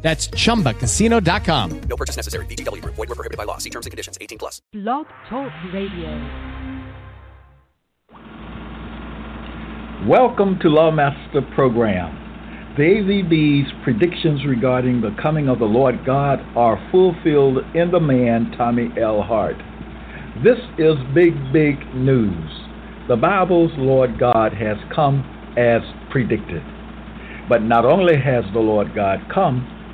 That's chumbacasino.com. No purchase necessary. VGW Group. Void were prohibited by law. See terms and conditions. 18 plus. Blog Talk Radio. Welcome to Lawmaster Program. The AVB's predictions regarding the coming of the Lord God are fulfilled in the man Tommy L. Hart. This is big, big news. The Bible's Lord God has come as predicted. But not only has the Lord God come,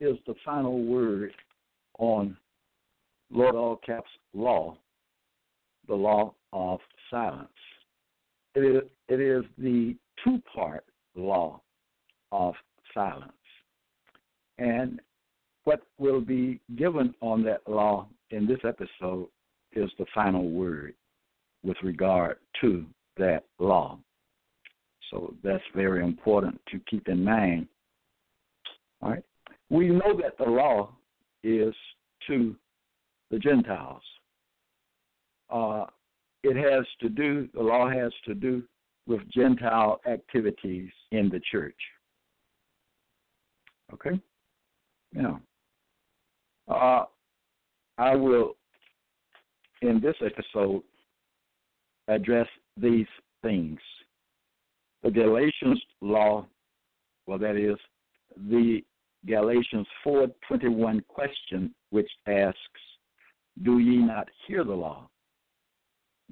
is the final word on Lord All Caps law, the law of silence. It is, it is the two part law of silence. And what will be given on that law in this episode is the final word with regard to that law. So that's very important to keep in mind. All right we know that the law is to the Gentiles. Uh, it has to do, the law has to do with Gentile activities in the church. Okay? Now, uh, I will, in this episode, address these things. The Galatians law, well, that is, the Galatians 4:21 question which asks, "Do ye not hear the law?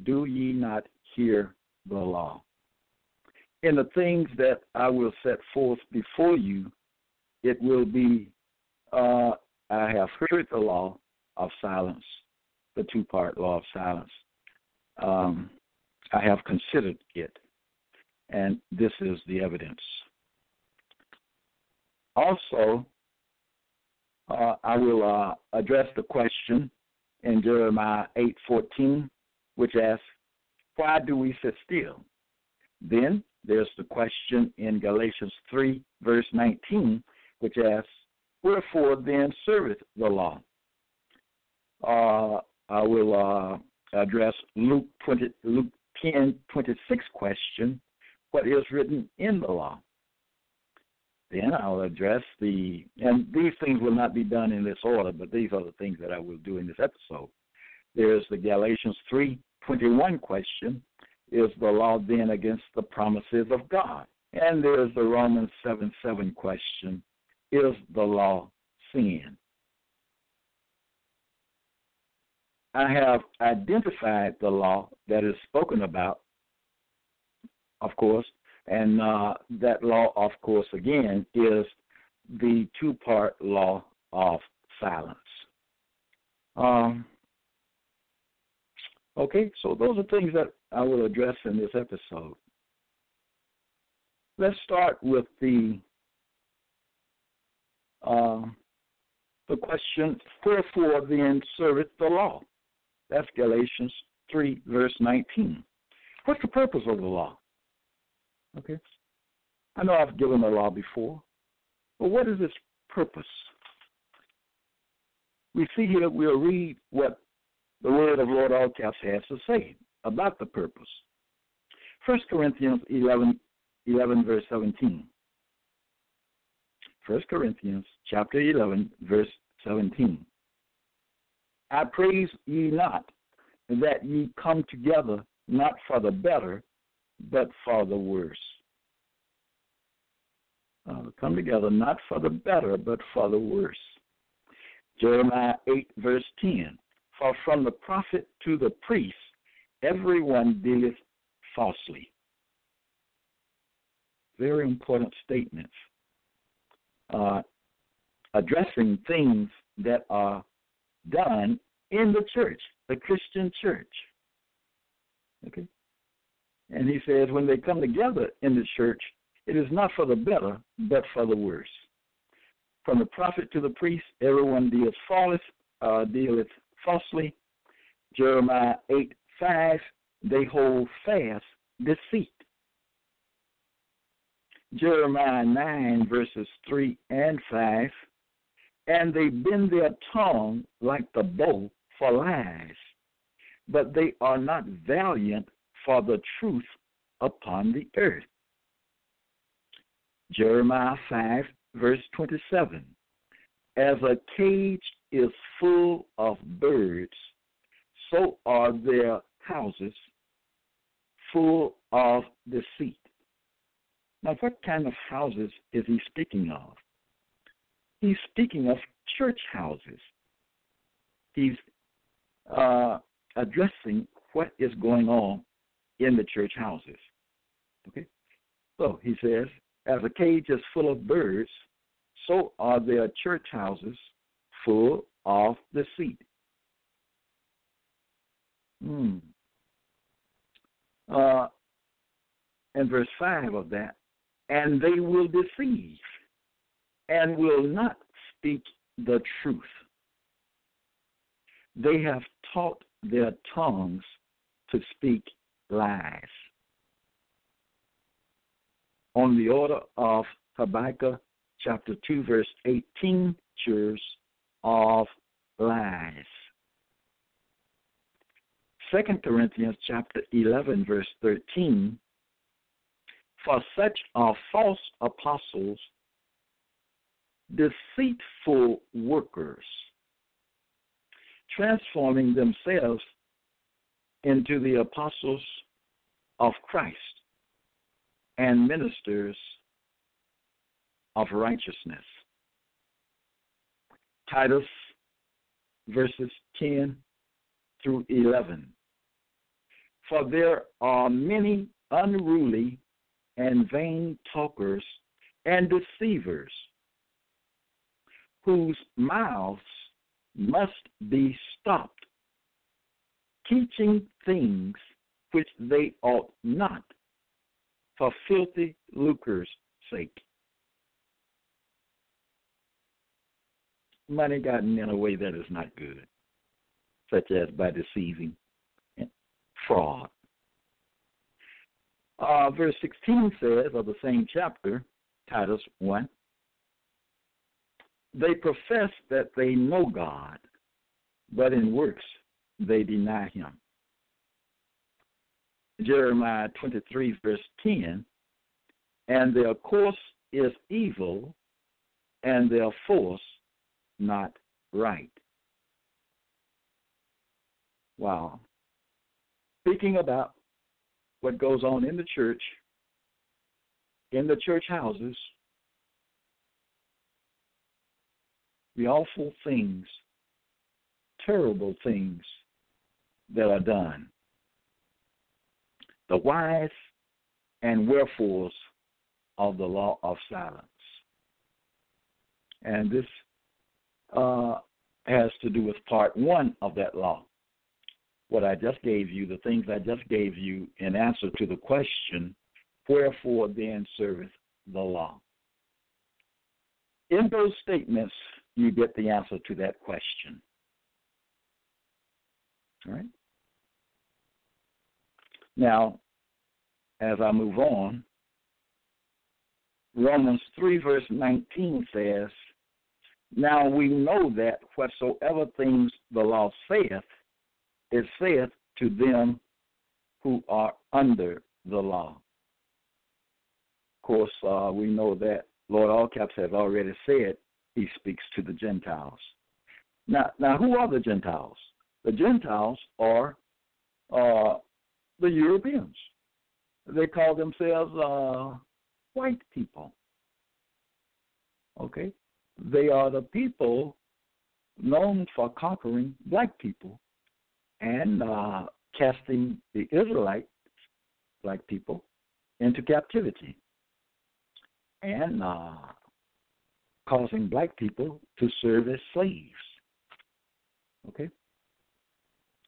Do ye not hear the law?" In the things that I will set forth before you, it will be uh, I have heard the law of silence, the two-part law of silence. Um, I have considered it, and this is the evidence. Also, uh, I will uh, address the question in Jeremiah 8:14, which asks, "Why do we sit still?" Then there's the question in Galatians 3, verse 19, which asks, "Wherefore then serveth the law?" Uh, I will uh, address Luke 20, Luke 10:26 question, "What is written in the law?" Then I'll address the, and these things will not be done in this order, but these are the things that I will do in this episode. There's the Galatians 3:21 question: Is the law then against the promises of God? And there's the Romans 7:7 question: Is the law sin? I have identified the law that is spoken about, of course, and uh, that law, of course, again, is the two part law of silence. Um, okay, so those are things that I will address in this episode. Let's start with the uh, the question, wherefore then serveth the law? That's Galatians 3, verse 19. What's the purpose of the law? Okay? I know I've given the law before, but what is its purpose? We see here, we'll read what the word of Lord Allcaps has to say about the purpose. 1 Corinthians 11, 11 verse 17. 1 Corinthians chapter 11, verse 17. I praise ye not that ye come together not for the better, but for the worse. Uh, come together not for the better, but for the worse. Jeremiah 8, verse 10. For from the prophet to the priest, everyone dealeth falsely. Very important statements. Uh, addressing things that are done in the church, the Christian church. Okay? And he says when they come together in the church, it is not for the better, but for the worse. From the prophet to the priest, everyone deals false, uh, dealeth falsely. Jeremiah 8 5, they hold fast deceit. Jeremiah 9, verses 3 and 5, and they bend their tongue like the bow for lies, but they are not valiant for the truth upon the earth. Jeremiah 5, verse 27. As a cage is full of birds, so are their houses full of deceit. Now, what kind of houses is he speaking of? He's speaking of church houses. He's uh, addressing what is going on in the church houses. Okay? So he says, as a cage is full of birds, so are their church houses full of deceit. Hmm. Uh, and verse 5 of that, and they will deceive and will not speak the truth. They have taught their tongues to speak lies. On the order of Habakkuk chapter 2, verse 18, church of lies. Second Corinthians chapter 11, verse 13, for such are false apostles deceitful workers, transforming themselves into the apostles of Christ and ministers of righteousness. Titus verses 10 through 11. For there are many unruly and vain talkers and deceivers whose mouths must be stopped, teaching things which they ought not, for filthy lucre's sake. Money gotten in a way that is not good, such as by deceiving and fraud. Uh, verse 16 says of the same chapter, Titus 1 they profess that they know God, but in works they deny him. Jeremiah 23, verse 10 And their course is evil, and their force not right. Wow. Speaking about what goes on in the church, in the church houses, the awful things, terrible things that are done. The whys and wherefores of the law of silence. And this uh, has to do with part one of that law. What I just gave you, the things I just gave you in answer to the question, wherefore then serveth the law? In those statements, you get the answer to that question. Right? Now, as I move on, Romans 3, verse 19 says, Now we know that whatsoever things the law saith, it saith to them who are under the law. Of course, uh, we know that Lord Allcaps has already said he speaks to the Gentiles. Now, now, who are the Gentiles? The Gentiles are uh, the Europeans. They call themselves uh, white people. Okay, they are the people known for conquering black people and uh, casting the Israelite black people into captivity and uh, causing black people to serve as slaves. Okay?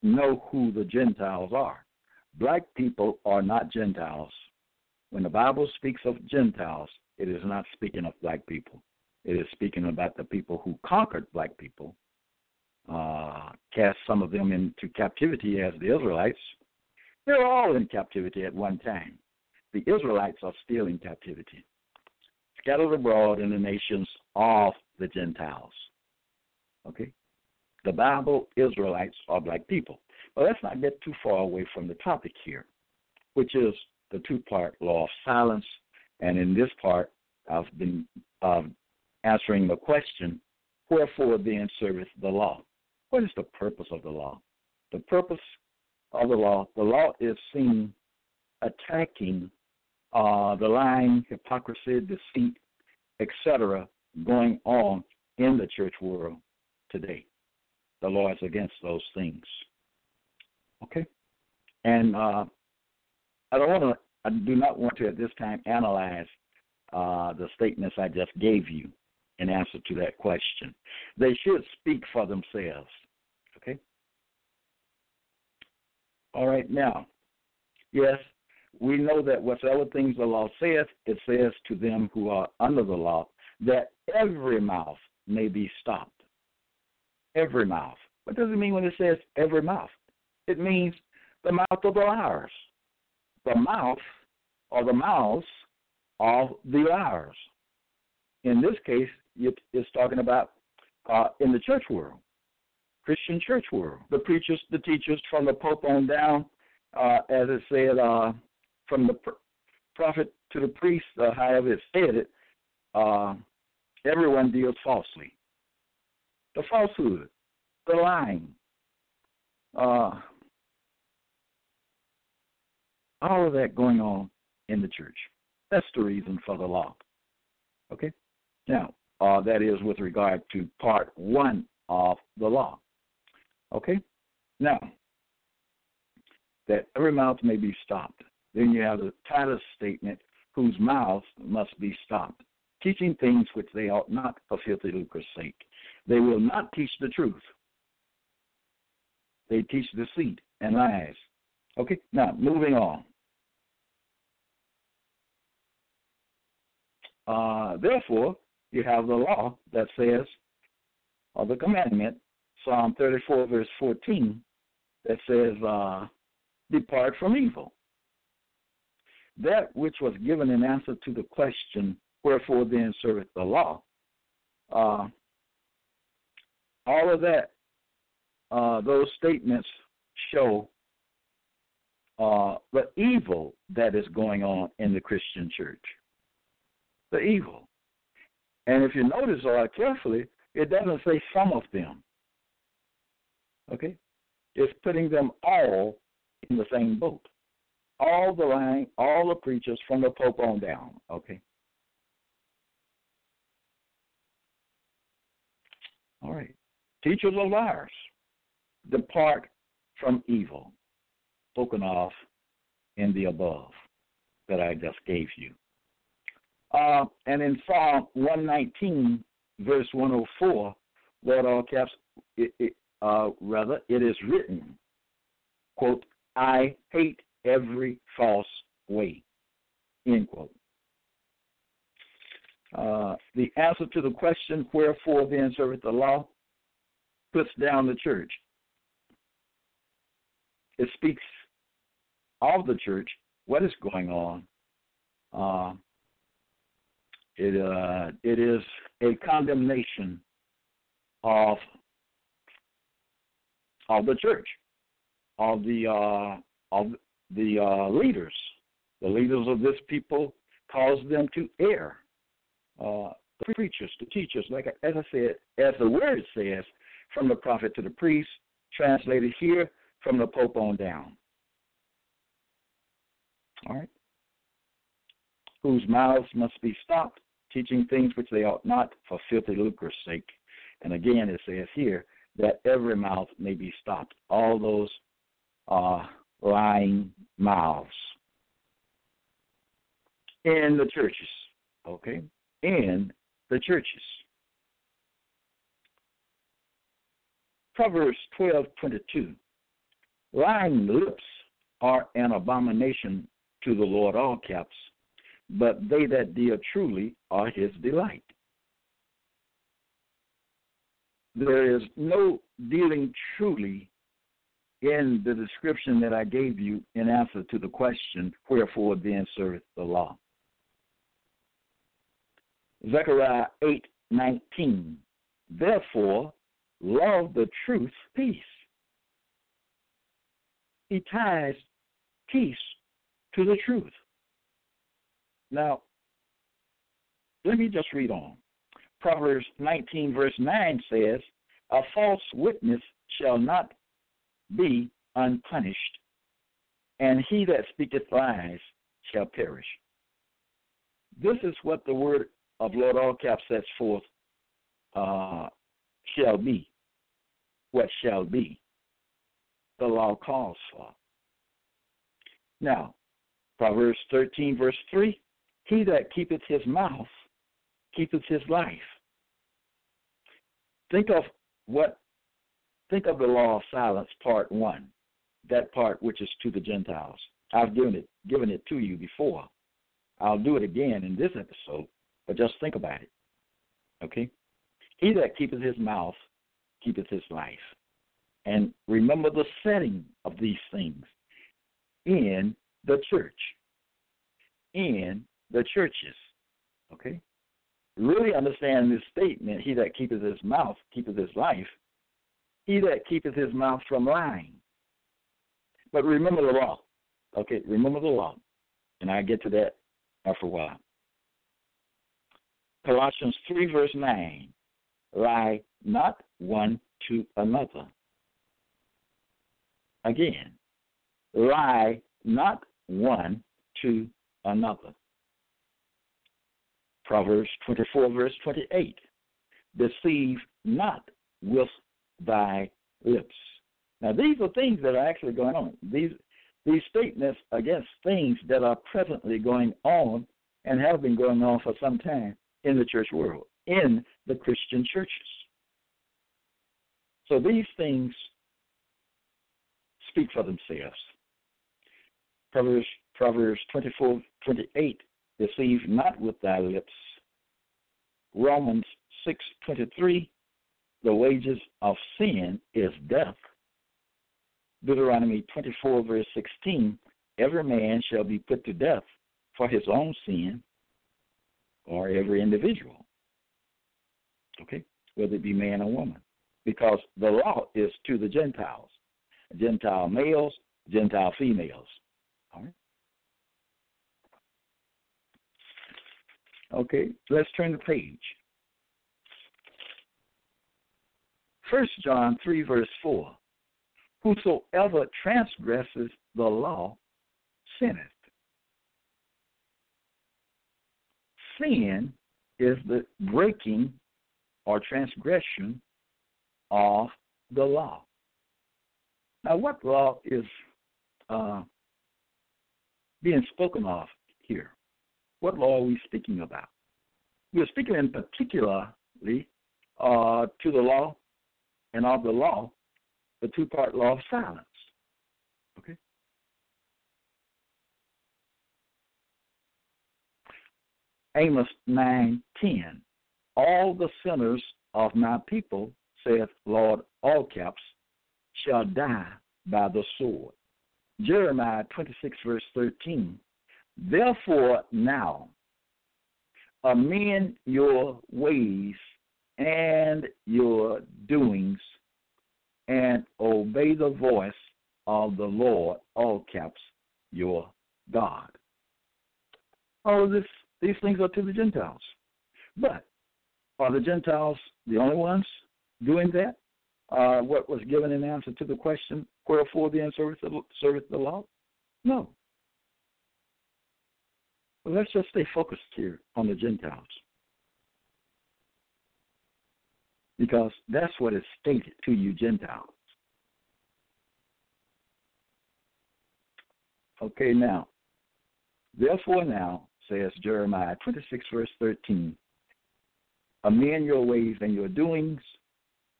Know who the Gentiles are. Black people are not Gentiles. When the Bible speaks of Gentiles, it is not speaking of black people. It is speaking about the people who conquered black people, uh, cast some of them into captivity as the Israelites. They're all in captivity at one time. The Israelites are still in captivity, scattered abroad in the nations of the Gentiles. Okay? The Bible, Israelites are black people. But let's not get too far away from the topic here, which is the two part law of silence. And in this part, I've been um, answering the question, wherefore then serveth the law? What is the purpose of the law? The purpose of the law, the law is seen attacking uh, the lying, hypocrisy, deceit, etc., going on in the church world today. The law is against those things. Okay? And uh, I don't want to, I do not want to at this time analyze uh, the statements I just gave you in answer to that question. They should speak for themselves. Okay? All right, now, yes, we know that whatsoever things the law saith, it says to them who are under the law that every mouth may be stopped. Every mouth. What does it mean when it says every mouth? It means the mouth of the liars. The mouth or the mouths of the liars. In this case, it's talking about uh, in the church world, Christian church world. The preachers, the teachers, from the Pope on down, uh, as it said, uh, from the pr- prophet to the priest, uh, however it said it, uh, everyone deals falsely. The falsehood, the lying, uh, all of that going on in the church. That's the reason for the law. Okay? Now, uh, that is with regard to part one of the law. Okay? Now, that every mouth may be stopped. Then you have the Titus statement, whose mouths must be stopped, teaching things which they ought not for filthy lucre's sake. They will not teach the truth. They teach deceit and lies. Okay, now moving on. Uh, therefore, you have the law that says, or the commandment, Psalm 34, verse 14, that says, uh, Depart from evil. That which was given in answer to the question, Wherefore then serveth the law? Uh, all of that, uh, those statements show uh, the evil that is going on in the Christian church. The evil. And if you notice uh, carefully, it doesn't say some of them. Okay? It's putting them all in the same boat. All the line, all the preachers from the Pope on down. Okay? All right. Teachers of liars. Depart from evil. Spoken of in the above that I just gave you. Uh, and in Psalm 119, verse 104, Lord all caps, it, it, uh, rather, it is written, quote, I hate every false way, end quote. Uh, the answer to the question, wherefore then serveth the law, puts down the church. It speaks of the church, what is going on. Uh, it uh, it is a condemnation of of the church, of the uh, of the uh, leaders. The leaders of this people cause them to err. Uh, the preachers, the teachers, like as I said, as the word says, from the prophet to the priest, translated here from the pope on down. All right. Whose mouths must be stopped, teaching things which they ought not for filthy lucre's sake. And again, it says here that every mouth may be stopped. All those uh, lying mouths in the churches. Okay, in the churches. Proverbs twelve twenty two. Lying lips are an abomination to the Lord, all caps, but they that deal truly are his delight. There is no dealing truly in the description that I gave you in answer to the question, Wherefore then serveth the law? Zechariah eight nineteen. Therefore, love the truth, peace. He ties peace to the truth. Now, let me just read on. Proverbs 19, verse 9 says, A false witness shall not be unpunished, and he that speaketh lies shall perish. This is what the word of Lord Allcap sets forth uh, shall be. What shall be. The law calls for. Now, Proverbs 13, verse 3 He that keepeth his mouth keepeth his life. Think of what, think of the law of silence, part one, that part which is to the Gentiles. I've given it, given it to you before. I'll do it again in this episode, but just think about it. Okay? He that keepeth his mouth keepeth his life. And remember the setting of these things in the church. In the churches. Okay? Really understand this statement, he that keepeth his mouth keepeth his life. He that keepeth his mouth from lying. But remember the law. Okay, remember the law. And I get to that after a while. Colossians 3, verse 9 lie not one to another. Again, lie not one to another. Proverbs 24, verse 28. Deceive not with thy lips. Now, these are things that are actually going on. These, these statements against things that are presently going on and have been going on for some time in the church world, in the Christian churches. So these things speak for themselves. Proverbs, Proverbs 24, 28, deceive not with thy lips. Romans 6, 23, the wages of sin is death. Deuteronomy 24, verse 16, every man shall be put to death for his own sin, or every individual. Okay? Whether it be man or woman. Because the law is to the Gentiles. Gentile males, Gentile females. All right. Okay, let's turn the page. First John three verse four. Whosoever transgresses the law sinneth. Sin is the breaking or transgression of the law. Now, what law is uh, being spoken of here? What law are we speaking about? We're speaking in particularly uh, to the law and of the law, the two part law of silence. Okay? Amos 9 10. All the sinners of my people, saith Lord, all caps, shall die by the sword. Jeremiah 26, verse 13. Therefore, now, amend your ways and your doings, and obey the voice of the Lord, all caps, your God. All of this, these things are to the Gentiles. But are the Gentiles the only ones doing that? Uh, what was given in answer to the question, wherefore then serveth the, serveth the law? No. Well, let's just stay focused here on the Gentiles. because that's what is stated to you Gentiles. Okay, now, therefore now, says Jeremiah 26, verse 13, amend your ways and your doings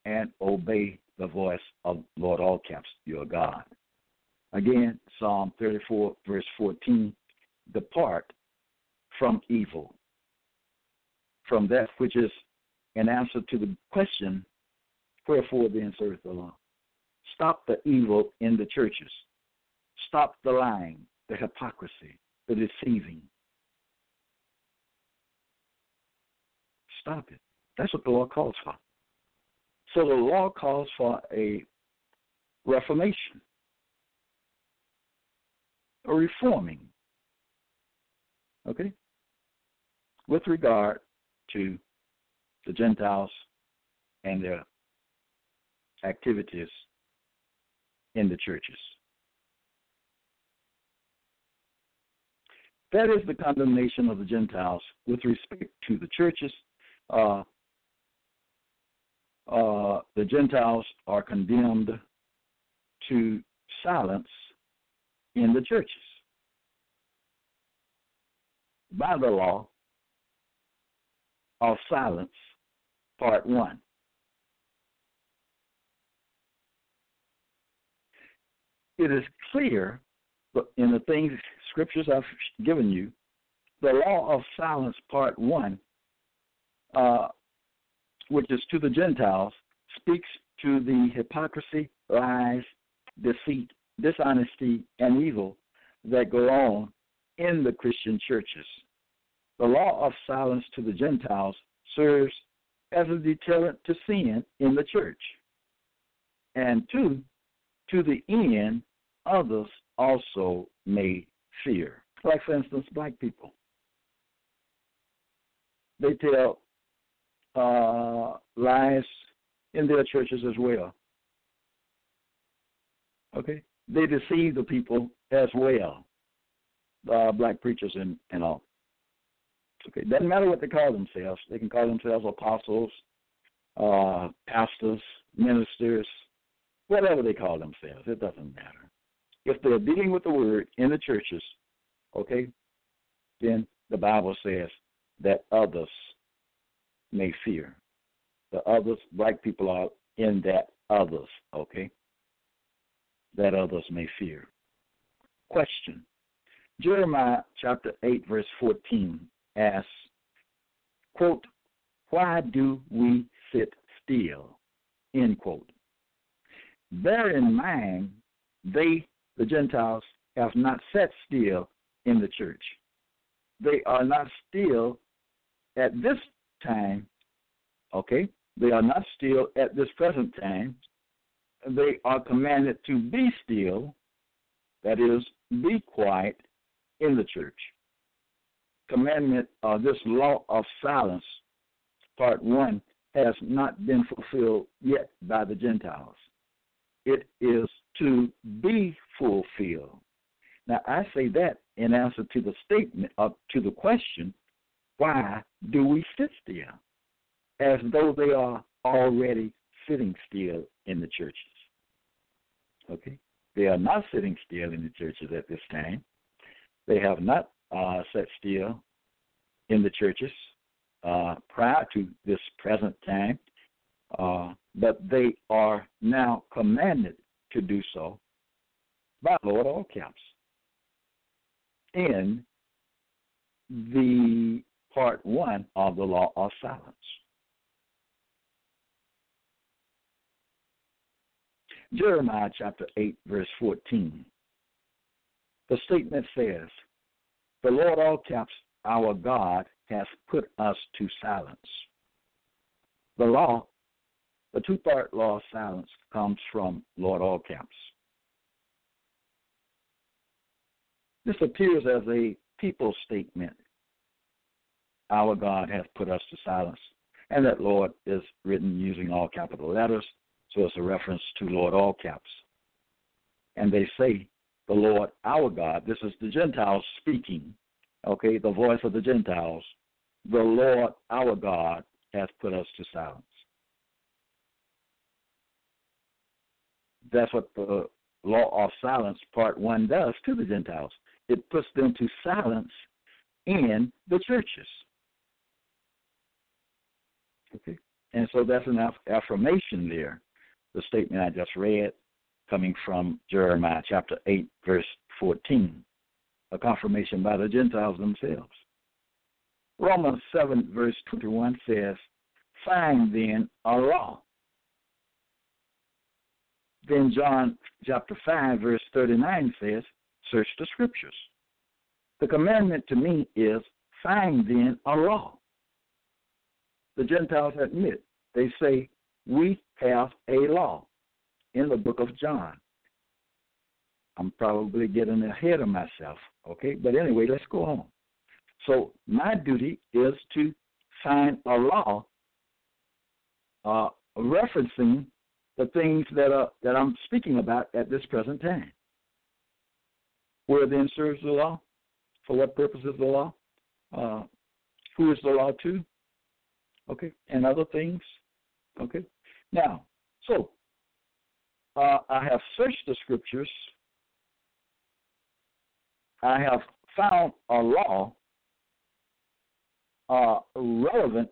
and obey the voice of Lord all caps, your God. Again, Psalm 34, verse 14, depart from evil, from that which is an answer to the question, wherefore then serveth the law. Stop the evil in the churches. Stop the lying, the hypocrisy, the deceiving. Stop it. That's what the law calls for. So the law calls for a reformation, a reforming, okay, with regard to the Gentiles and their activities in the churches. That is the condemnation of the Gentiles with respect to the churches. Uh, uh, the Gentiles are condemned to silence in the churches by the law of silence, part one. It is clear in the things scriptures I've given you, the law of silence, part one, uh, which is to the Gentiles, speaks to the hypocrisy, lies, deceit, dishonesty, and evil that go on in the Christian churches. The law of silence to the Gentiles serves as a deterrent to sin in the church. And two, to the end, others also may fear. Like, for instance, black people. They tell uh, lies in their churches as well. Okay? They deceive the people as well, uh, black preachers and, and all. Okay, doesn't matter what they call themselves. They can call themselves apostles, uh, pastors, ministers, whatever they call themselves. It doesn't matter. If they're dealing with the word in the churches, okay, then the Bible says that others may fear. The others, black people are in that others, okay? That others may fear. Question Jeremiah chapter 8, verse 14 asks, quote, Why do we sit still? End quote. Bear in mind, they, the Gentiles, have not sat still in the church. They are not still at this time, okay? They are not still at this present time. They are commanded to be still, that is, be quiet in the church commandment, uh, this law of silence, part one, has not been fulfilled yet by the Gentiles. It is to be fulfilled. Now, I say that in answer to the statement, uh, to the question, why do we sit still? As though they are already sitting still in the churches. Okay? They are not sitting still in the churches at this time. They have not uh, sat still in the churches uh, prior to this present time, uh, but they are now commanded to do so by Lord all caps in the part one of the law of silence. Jeremiah chapter 8, verse 14. The statement says, the Lord all caps, our God, has put us to silence. The law, the two part law of silence, comes from Lord all caps. This appears as a people statement. Our God hath put us to silence. And that Lord is written using all capital letters, so it's a reference to Lord all caps. And they say the Lord our God. This is the Gentiles speaking, okay, the voice of the Gentiles. The Lord our God hath put us to silence. that's what the law of silence, part one, does to the Gentiles. It puts them to silence in the churches. Okay? And so that's an affirmation there, the statement I just read, coming from Jeremiah chapter 8, verse 14, a confirmation by the Gentiles themselves. Romans 7, verse 21 says, Find then a law. Then John chapter 5, verse 39 says, Search the scriptures. The commandment to me is, Find then a law. The Gentiles admit, they say, We have a law in the book of John. I'm probably getting ahead of myself, okay? But anyway, let's go on. So my duty is to find a law uh, referencing the things that are that I'm speaking about at this present time. Where then serves the law? For what purpose is the law? Uh, who is the law to? Okay, and other things. Okay. Now, so uh, I have searched the scriptures. I have found a law uh, relevant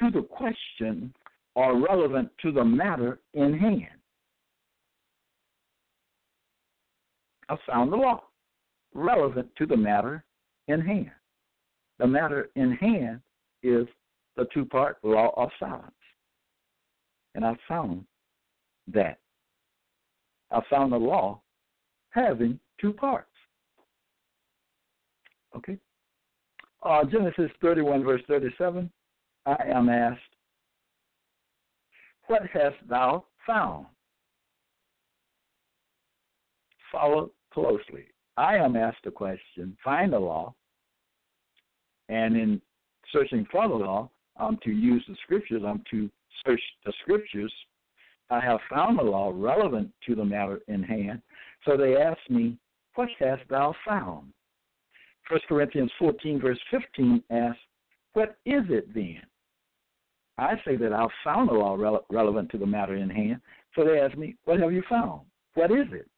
to the question or relevant to the matter in hand. I found the law relevant to the matter in hand. The matter in hand is the two part law of silence. And I found that. I found the law having two parts. Okay? Uh, Genesis 31, verse 37, I am asked, What hast thou found? Follow closely. I am asked a question, find the law, and in searching for the law, I'm to use the scriptures, I'm to search the scriptures. I have found the law relevant to the matter in hand. So they asked me, What hast thou found? 1 Corinthians 14, verse 15 asks, What is it then? I say that I've found the law rele- relevant to the matter in hand. So they ask me, What have you found? What is it?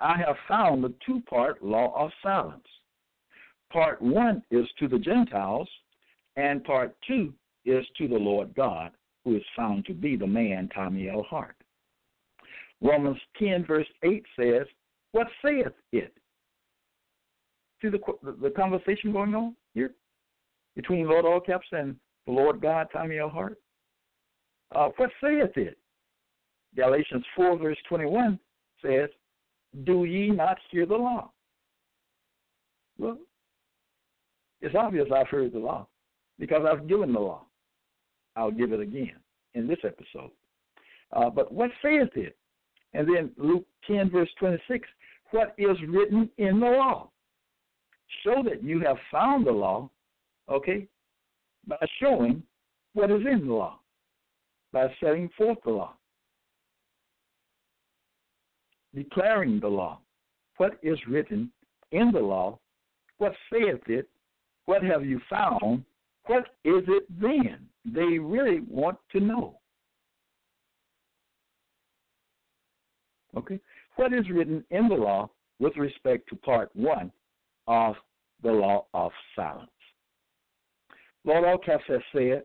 I have found the two part law of silence. Part one is to the Gentiles, and part two is to the Lord God, who is found to be the man Tommy L. Hart. Romans 10, verse 8 says, What saith it? See the, the conversation going on here between Lord Allcaps and the Lord God, Tommy L. Hart? Uh, what saith it? Galatians 4, verse 21 says, Do ye not hear the law? Well, it's obvious I've heard the law because I've given the law. I'll give it again in this episode. Uh, but what saith it? And then Luke 10, verse 26, what is written in the law? Show that you have found the law, okay, by showing what is in the law, by setting forth the law, declaring the law. What is written in the law? What saith it? What have you found? What is it then? They really want to know. Okay? What is written in the law with respect to part one of the law of silence? Lord Allcaps has said,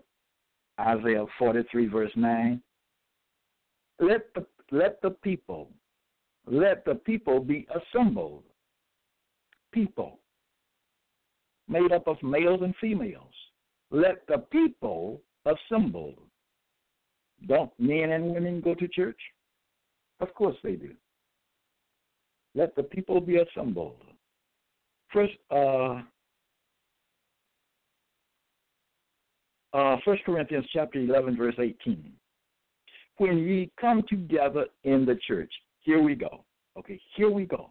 Isaiah 43, verse 9, let the, let the people, let the people be assembled. People, made up of males and females let the people assemble. Don't men and women go to church? Of course they do. Let the people be assembled. First, uh, uh, 1 Corinthians chapter 11, verse 18. When ye come together in the church, here we go. Okay, here we go.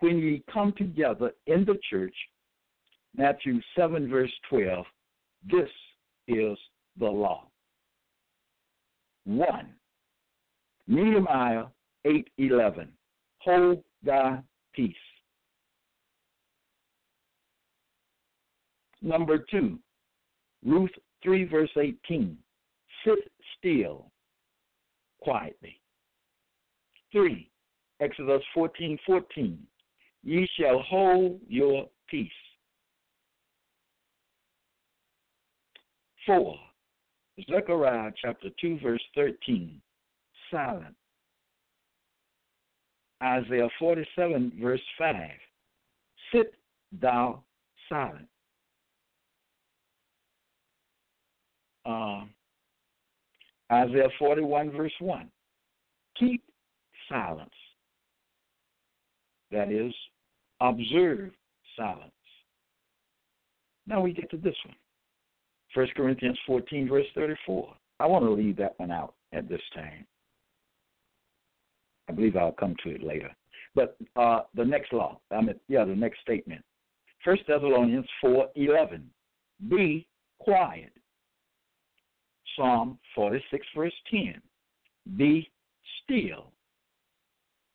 When ye come together in the church, Matthew 7, verse 12, this is the law. One, Nehemiah 8:11. Hold thy peace. Number two, Ruth 3 verse 18. Sit still quietly. 3. Exodus 14 14. Ye shall hold your peace. 4. Zechariah chapter 2, verse 13. Silent. Isaiah 47, verse 5. Sit thou silent. Uh, Isaiah 41, verse 1. Keep silence. That is, observe silence. Now we get to this one. 1 Corinthians 14, verse 34. I want to leave that one out at this time. I believe I'll come to it later. But uh, the next law, I mean, yeah, the next statement. 1 Thessalonians 4, 11. Be quiet. Psalm 46, verse 10. Be still.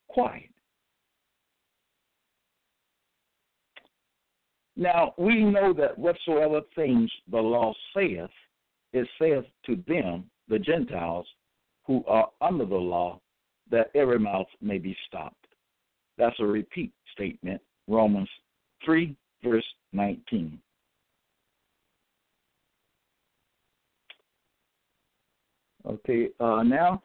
Quiet. Now, we know that whatsoever things the law saith, it saith to them, the Gentiles, who are under the law, that every mouth may be stopped. That's a repeat statement, Romans 3, verse 19. Okay, uh, now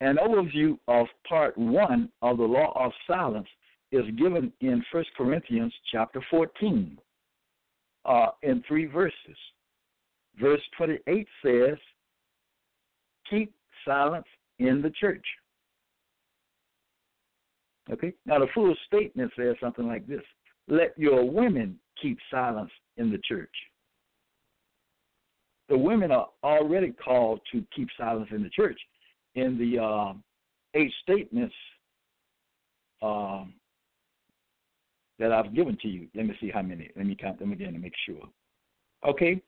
an overview of part one of the law of silence is given in 1 Corinthians chapter 14 uh, in three verses. Verse 28 says, Keep silence in the church. Okay? Now, the full statement says something like this Let your women keep silence in the church. The women are already called to keep silence in the church. In the uh, eight statements um, that I've given to you. Let me see how many. Let me count them again to make sure. Okay.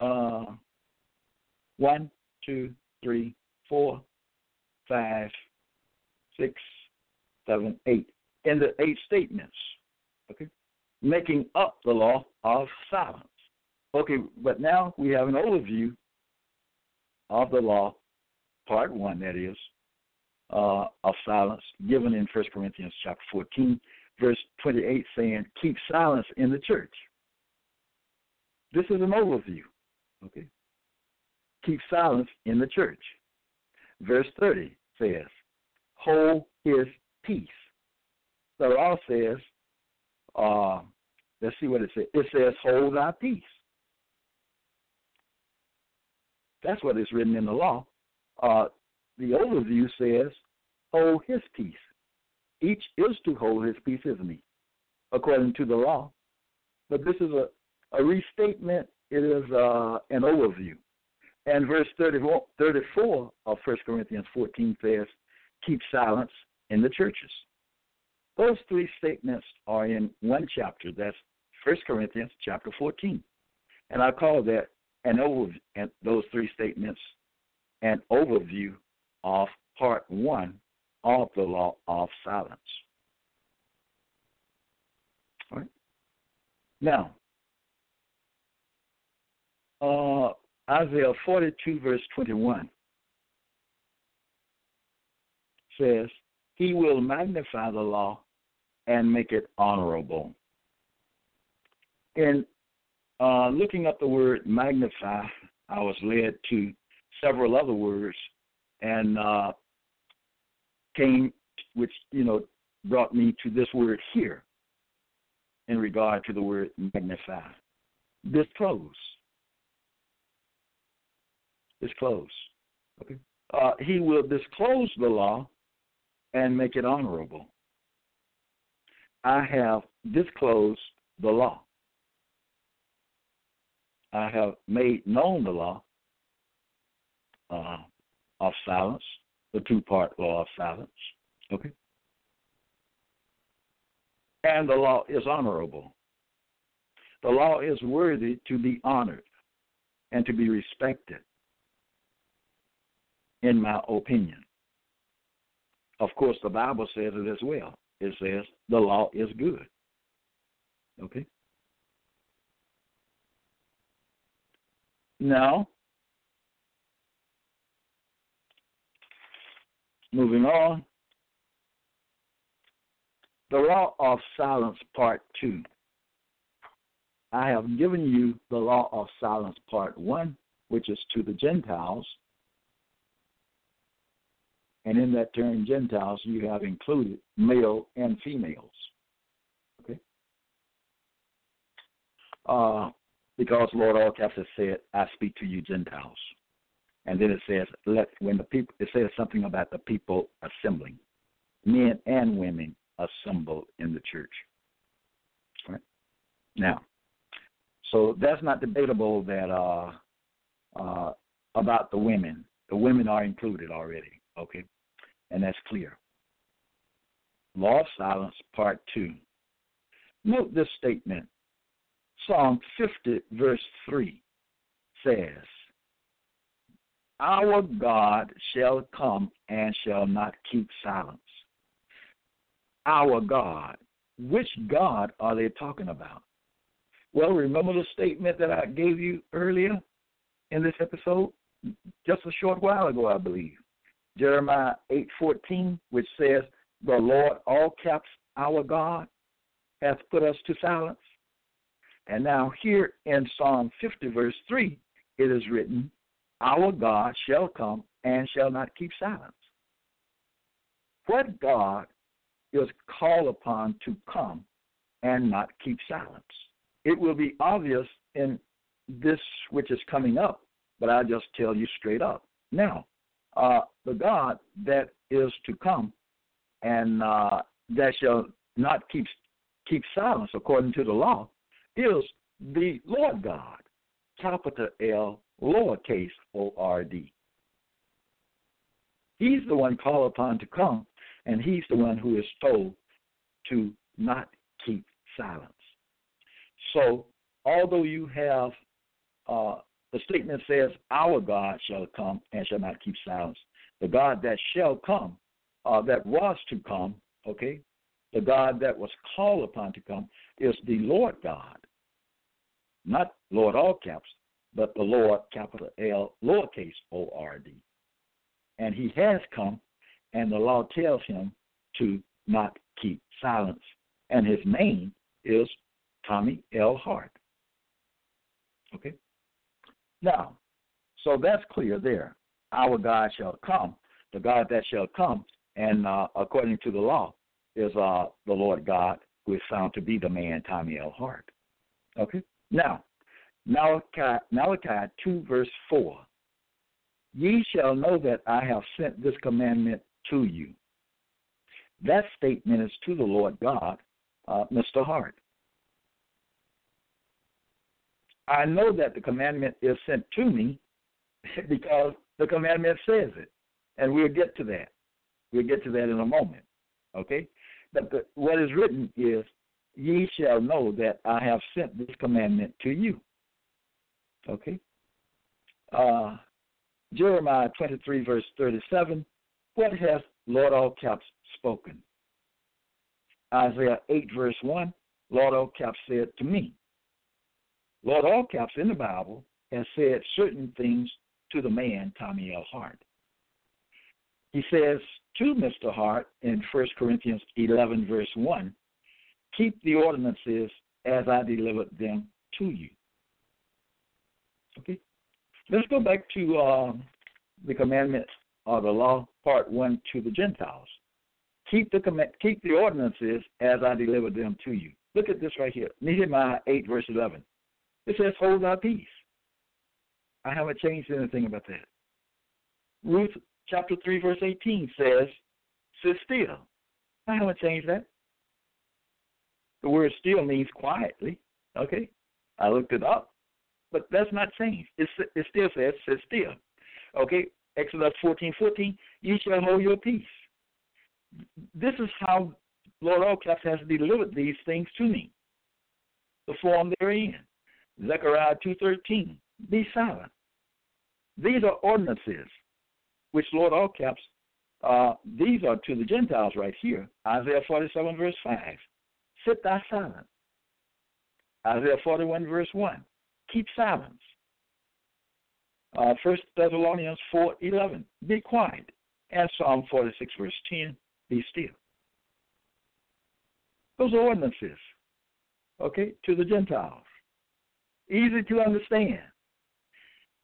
Uh, one, two, three, four, five, six, seven, eight. In the eight statements. Okay. Making up the law of silence. Okay, but now we have an overview of the law, part one, that is, uh, of silence, given in 1 Corinthians chapter 14, verse 28 saying, keep silence in the church. This is an overview. Okay? Keep silence in the church. Verse 30 says, hold his peace. The law says, uh, let's see what it says. It says, hold thy peace. That's what is written in the law. Uh, the overview says, hold his peace. Each is to hold his peace, isn't he? According to the law. But this is a, a restatement, it is uh, an overview. And verse 34, 34 of 1 Corinthians 14 says, keep silence in the churches. Those three statements are in one chapter. That's 1 Corinthians chapter 14. And I call that an overview, and those three statements an overview of part one of the law of silence. Right. Now, uh, Isaiah 42, verse 21 says, He will magnify the law and make it honorable. In uh, looking up the word magnify, I was led to several other words and uh, came, which you know, brought me to this word here in regard to the word magnify. This Disclose. Disclose. Okay. Uh, he will disclose the law and make it honorable. I have disclosed the law. I have made known the law uh, of silence the two part law of silence. Okay? And the law is honorable. The law is worthy to be honored and to be respected, in my opinion. Of course, the Bible says it as well. It says the law is good. Okay? Now, moving on. The law of silence, part two. I have given you the law of silence, part one, which is to the Gentiles. And in that term, Gentiles, you have included male and females. Okay? Uh, because Lord all caps has said, I speak to you Gentiles. And then it says, let when the people it says something about the people assembling. Men and women assemble in the church. Right? Now, so that's not debatable that uh, uh, about the women. The women are included already, okay? And that's clear. Law of Silence, Part 2. Note this statement Psalm 50, verse 3 says, Our God shall come and shall not keep silence. Our God. Which God are they talking about? Well, remember the statement that I gave you earlier in this episode? Just a short while ago, I believe. Jeremiah 8:14, which says, "The Lord, all caps, our God, hath put us to silence." And now here in Psalm 50, verse 3, it is written, Our God shall come and shall not keep silence. What God is called upon to come and not keep silence? It will be obvious in this which is coming up, but I'll just tell you straight up. Now, uh, the God that is to come and uh, that shall not keep keep silence according to the law is the Lord God, capital L, lowercase o r d. He's the one called upon to come, and he's the one who is told to not keep silence. So, although you have uh, the statement says, Our God shall come and shall not keep silence, the God that shall come, uh, that was to come, okay, the God that was called upon to come is the Lord God. Not Lord all caps, but the Lord capital L lowercase O R D. And he has come, and the law tells him to not keep silence. And his name is Tommy L. Hart. Okay? Now, so that's clear there. Our God shall come. The God that shall come, and uh, according to the law, is uh, the Lord God who is found to be the man Tommy L. Hart. Okay? Now, Malachi, Malachi 2, verse 4. Ye shall know that I have sent this commandment to you. That statement is to the Lord God, uh, Mr. Hart. I know that the commandment is sent to me because the commandment says it. And we'll get to that. We'll get to that in a moment. Okay? But the, what is written is, Ye shall know that I have sent this commandment to you. Okay? Uh, Jeremiah 23, verse 37. What has Lord all caps spoken? Isaiah 8, verse 1. Lord all caps said to me, Lord all caps in the Bible has said certain things to the man Tommy L. Hart. He says to Mr. Hart in 1 Corinthians 11, verse 1, keep the ordinances as I delivered them to you. Okay? Let's go back to uh, the commandment or the law, part 1, to the Gentiles. Keep the, comm- keep the ordinances as I delivered them to you. Look at this right here Nehemiah 8, verse 11. It says, hold thy peace. I haven't changed anything about that. Ruth chapter 3, verse 18 says, sit still. I haven't changed that. The word still means quietly. Okay? I looked it up, but that's not changed. It's, it still says, sit still. Okay? Exodus 14, 14, you shall hold your peace. This is how Lord Allcaps has delivered these things to me. The form they're. Zechariah 2.13, be silent. These are ordinances, which Lord all caps, uh, these are to the Gentiles right here. Isaiah 47 verse 5, sit thou silent. Isaiah 41 verse 1, keep silence. Uh, 1 Thessalonians 4.11, be quiet. And Psalm 46, verse 10, be still. Those are ordinances, okay, to the Gentiles. Easy to understand.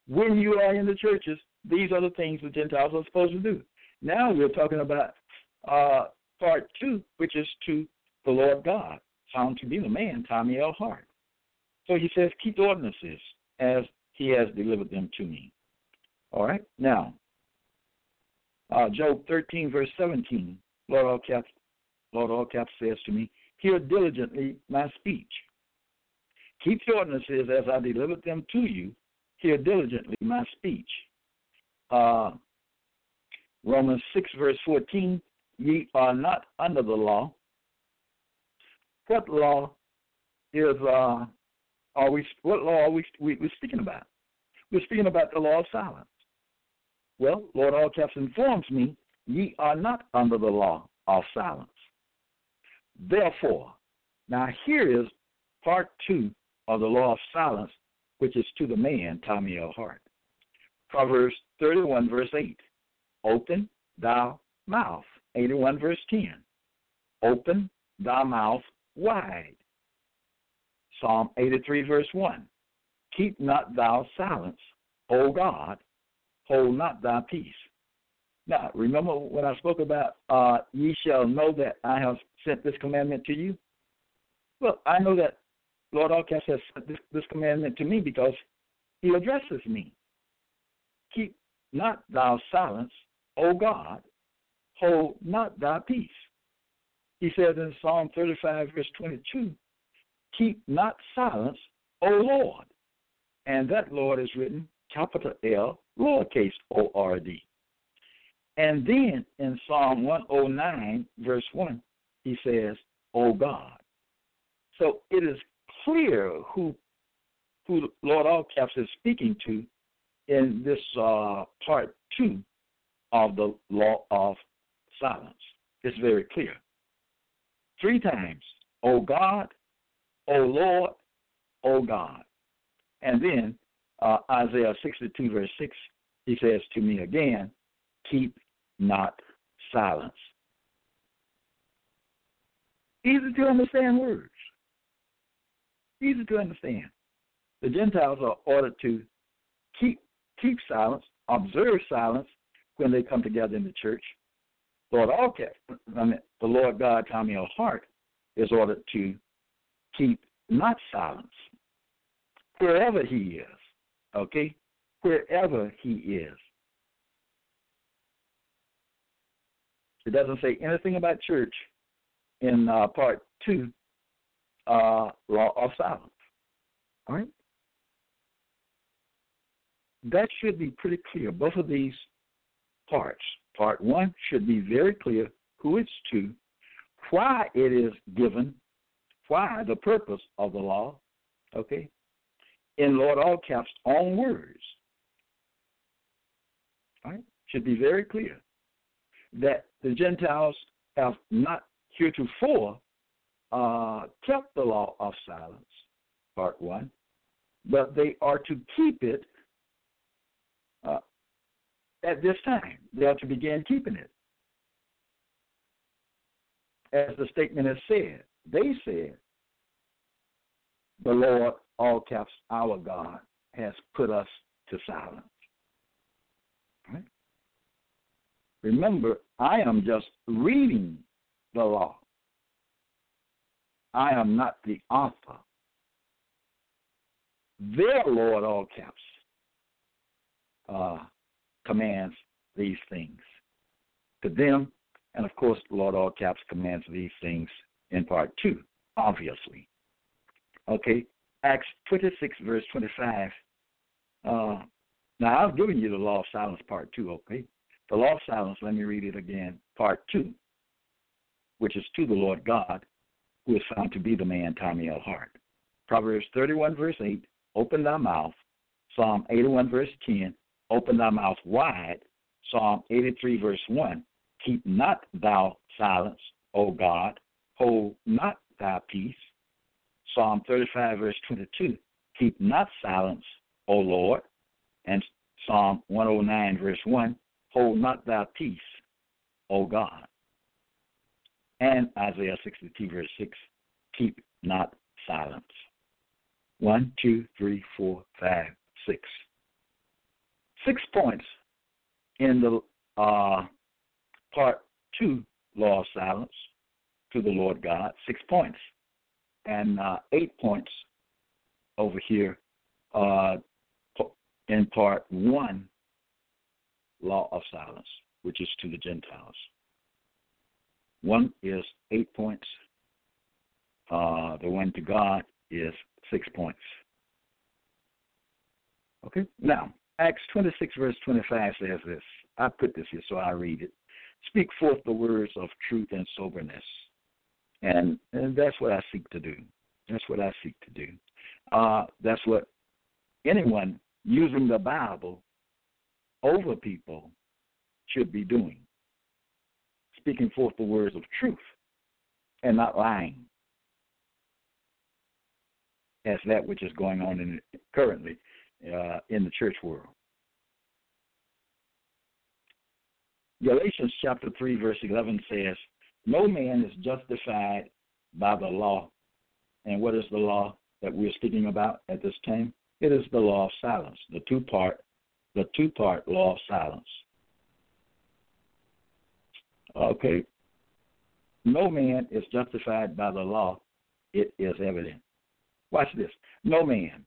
When you are in the churches, these are the things the Gentiles are supposed to do. Now we're talking about uh, part two, which is to the Lord God, found to be the man, Tommy L. Hart. So he says, keep the ordinances as he has delivered them to me. All right? Now, uh, Job 13, verse 17, Lord all caps, Lord says to me, Hear diligently my speech. Keep the ordinances as I delivered them to you. Hear diligently my speech. Uh, Romans 6, verse 14, ye are not under the law. What law is, uh, are we, what law are we, we, we're speaking about? We're speaking about the law of silence. Well, Lord All Caps informs me, ye are not under the law of silence. Therefore, now here is part two of the law of silence, which is to the man, Tommy L. Hart. Proverbs 31, verse 8. Open thou mouth. 81, verse 10. Open thy mouth wide. Psalm 83, verse 1. Keep not thou silence, O God, hold not thy peace. Now, remember when I spoke about uh, ye shall know that I have sent this commandment to you? Well, I know that Lord Allcaps has sent this, this commandment to me because he addresses me. Keep not thou silence, O God, hold not thy peace. He says in Psalm 35, verse 22, Keep not silence, O Lord. And that Lord is written capital L, lowercase o r d. And then in Psalm 109, verse 1, he says, O God. So it is clear who who Lord Allcaps is speaking to in this uh, part two of the law of silence. It's very clear. Three times, O God, O Lord, O God. And then uh, Isaiah 62, verse 6, he says to me again, keep not silence. Easy to understand words. Easy to understand. The Gentiles are ordered to keep keep silence, observe silence when they come together in the church. Lord okay, I mean, the Lord God, Tommy L. Hart, is ordered to keep not silence wherever he is. Okay? Wherever he is. It doesn't say anything about church in uh, part two, uh, law of silence. All right? That should be pretty clear. Both of these parts. Part one should be very clear who it's to, why it is given, why the purpose of the law, okay? In Lord All Caps' own words. Right? Should be very clear that the Gentiles have not heretofore uh, kept the law of silence, part one, but they are to keep it uh, at this time. They are to begin keeping it. As the statement has said, they said, the Lord, all caps, our God, has put us to silence. Right? Remember, I am just reading the law. I am not the author. Their Lord, all caps, uh, commands these things to them. And of course, Lord, all caps, commands these things in part two, obviously. Okay, Acts 26, verse 25. Uh, now, I've given you the law of silence, part two, okay? The law of silence, let me read it again, part two, which is to the Lord God, who is found to be the man Tommy L. Hart. Proverbs 31, verse 8, open thy mouth. Psalm 81, verse 10, open thy mouth wide. Psalm 83, verse 1, keep not thou silence, O God, hold not thy peace. Psalm 35, verse 22, keep not silence, O Lord. And Psalm 109, verse 1, hold not thy peace. O God. And Isaiah 62, verse 6, keep not silence. One, two, three, four, five, six. Six points in the uh, part two, law of silence to the Lord God. Six points. And uh, eight points over here uh, in part one, law of silence, which is to the Gentiles. One is eight points. Uh, the one to God is six points. Okay? Now, Acts 26, verse 25 says this. I put this here, so I read it. Speak forth the words of truth and soberness. And, and that's what I seek to do. That's what I seek to do. Uh, that's what anyone using the Bible over people should be doing. Speaking forth the words of truth and not lying as that which is going on in, currently uh, in the church world. Galatians chapter 3, verse 11 says, No man is justified by the law. And what is the law that we're speaking about at this time? It is the law of silence, the two part, the two part law of silence. Okay. No man is justified by the law. It is evident. Watch this. No man.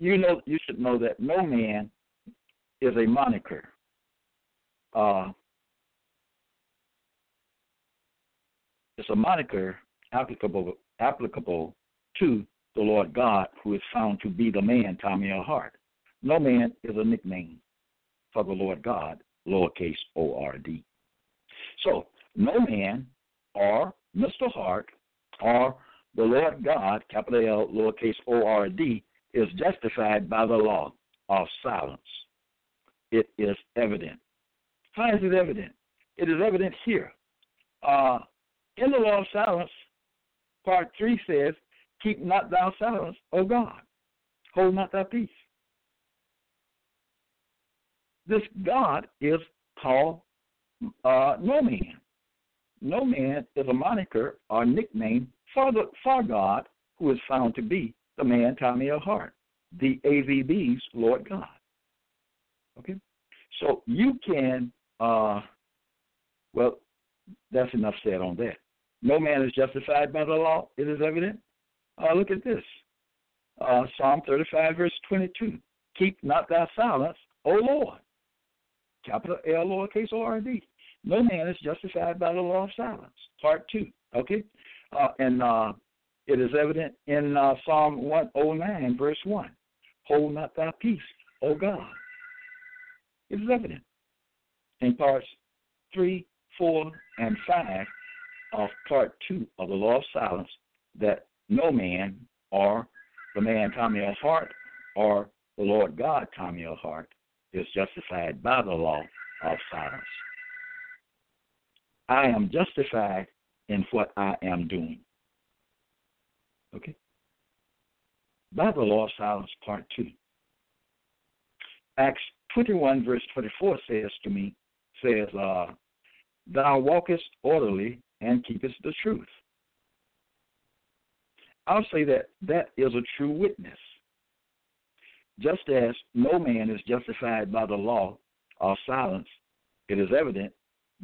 You know you should know that no man is a moniker. Uh, it's a moniker applicable applicable to the Lord God, who is found to be the man Tommy L. Hart. No man is a nickname for the Lord God, lowercase o r d. So, no man or Mr. Hart or the Lord God, capital L, lowercase o r d, is justified by the law of silence. It is evident. How is it evident? It is evident here. Uh, in the law of silence, part 3 says, Keep not thou silence, O God. Hold not thy peace. This God is called uh, no man. No man is a moniker or nickname for, the, for God, who is found to be the man Tommy L. The AVB's Lord God. Okay? So you can, uh, well, that's enough said on that. No man is justified by the law, it is evident. Uh, look at this uh, Psalm 35, verse 22. Keep not thy silence, O Lord. Capital L, lowercase o r d. No man is justified by the law of silence. Part 2. Okay? Uh, and uh, it is evident in uh, Psalm 109, verse 1. Hold not thy peace, O God. It is evident in parts 3, 4, and 5 of part 2 of the law of silence that no man or the man Tommy L. Hart or the Lord God Tommy L. Hart is justified by the law of silence. I am justified in what I am doing. Okay? By the law of silence, part two. Acts 21, verse 24 says to me, says, uh, Thou walkest orderly and keepest the truth. I'll say that that is a true witness. Just as no man is justified by the law of silence, it is evident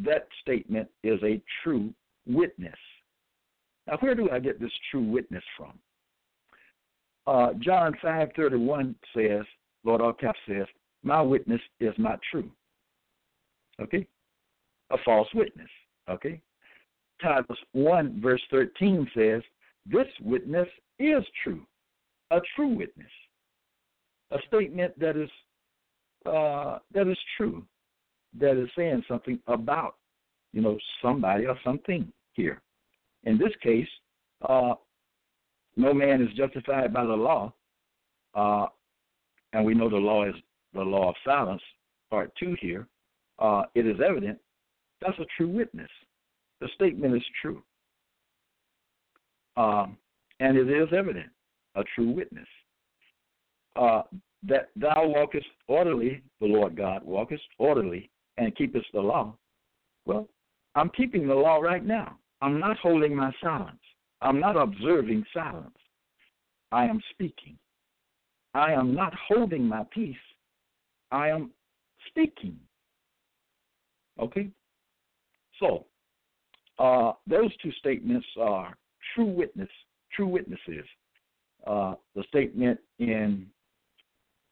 that statement is a true witness. Now, where do I get this true witness from? Uh, John five thirty one says, Lord Allcap says, "My witness is not true." Okay, a false witness. Okay, Titus one verse thirteen says, this witness is true, a true witness, a statement that is uh, that is true, that is saying something about you know somebody or something here. In this case, uh, no man is justified by the law, uh, and we know the law is the law of silence. Part two here, uh, it is evident that's a true witness. The statement is true. Um, and it is evident, a true witness, uh, that thou walkest orderly, the Lord God walkest orderly, and keepest the law. Well, I'm keeping the law right now. I'm not holding my silence. I'm not observing silence. I am speaking. I am not holding my peace. I am speaking. Okay? So, uh, those two statements are true witness, true witnesses. Uh, the statement in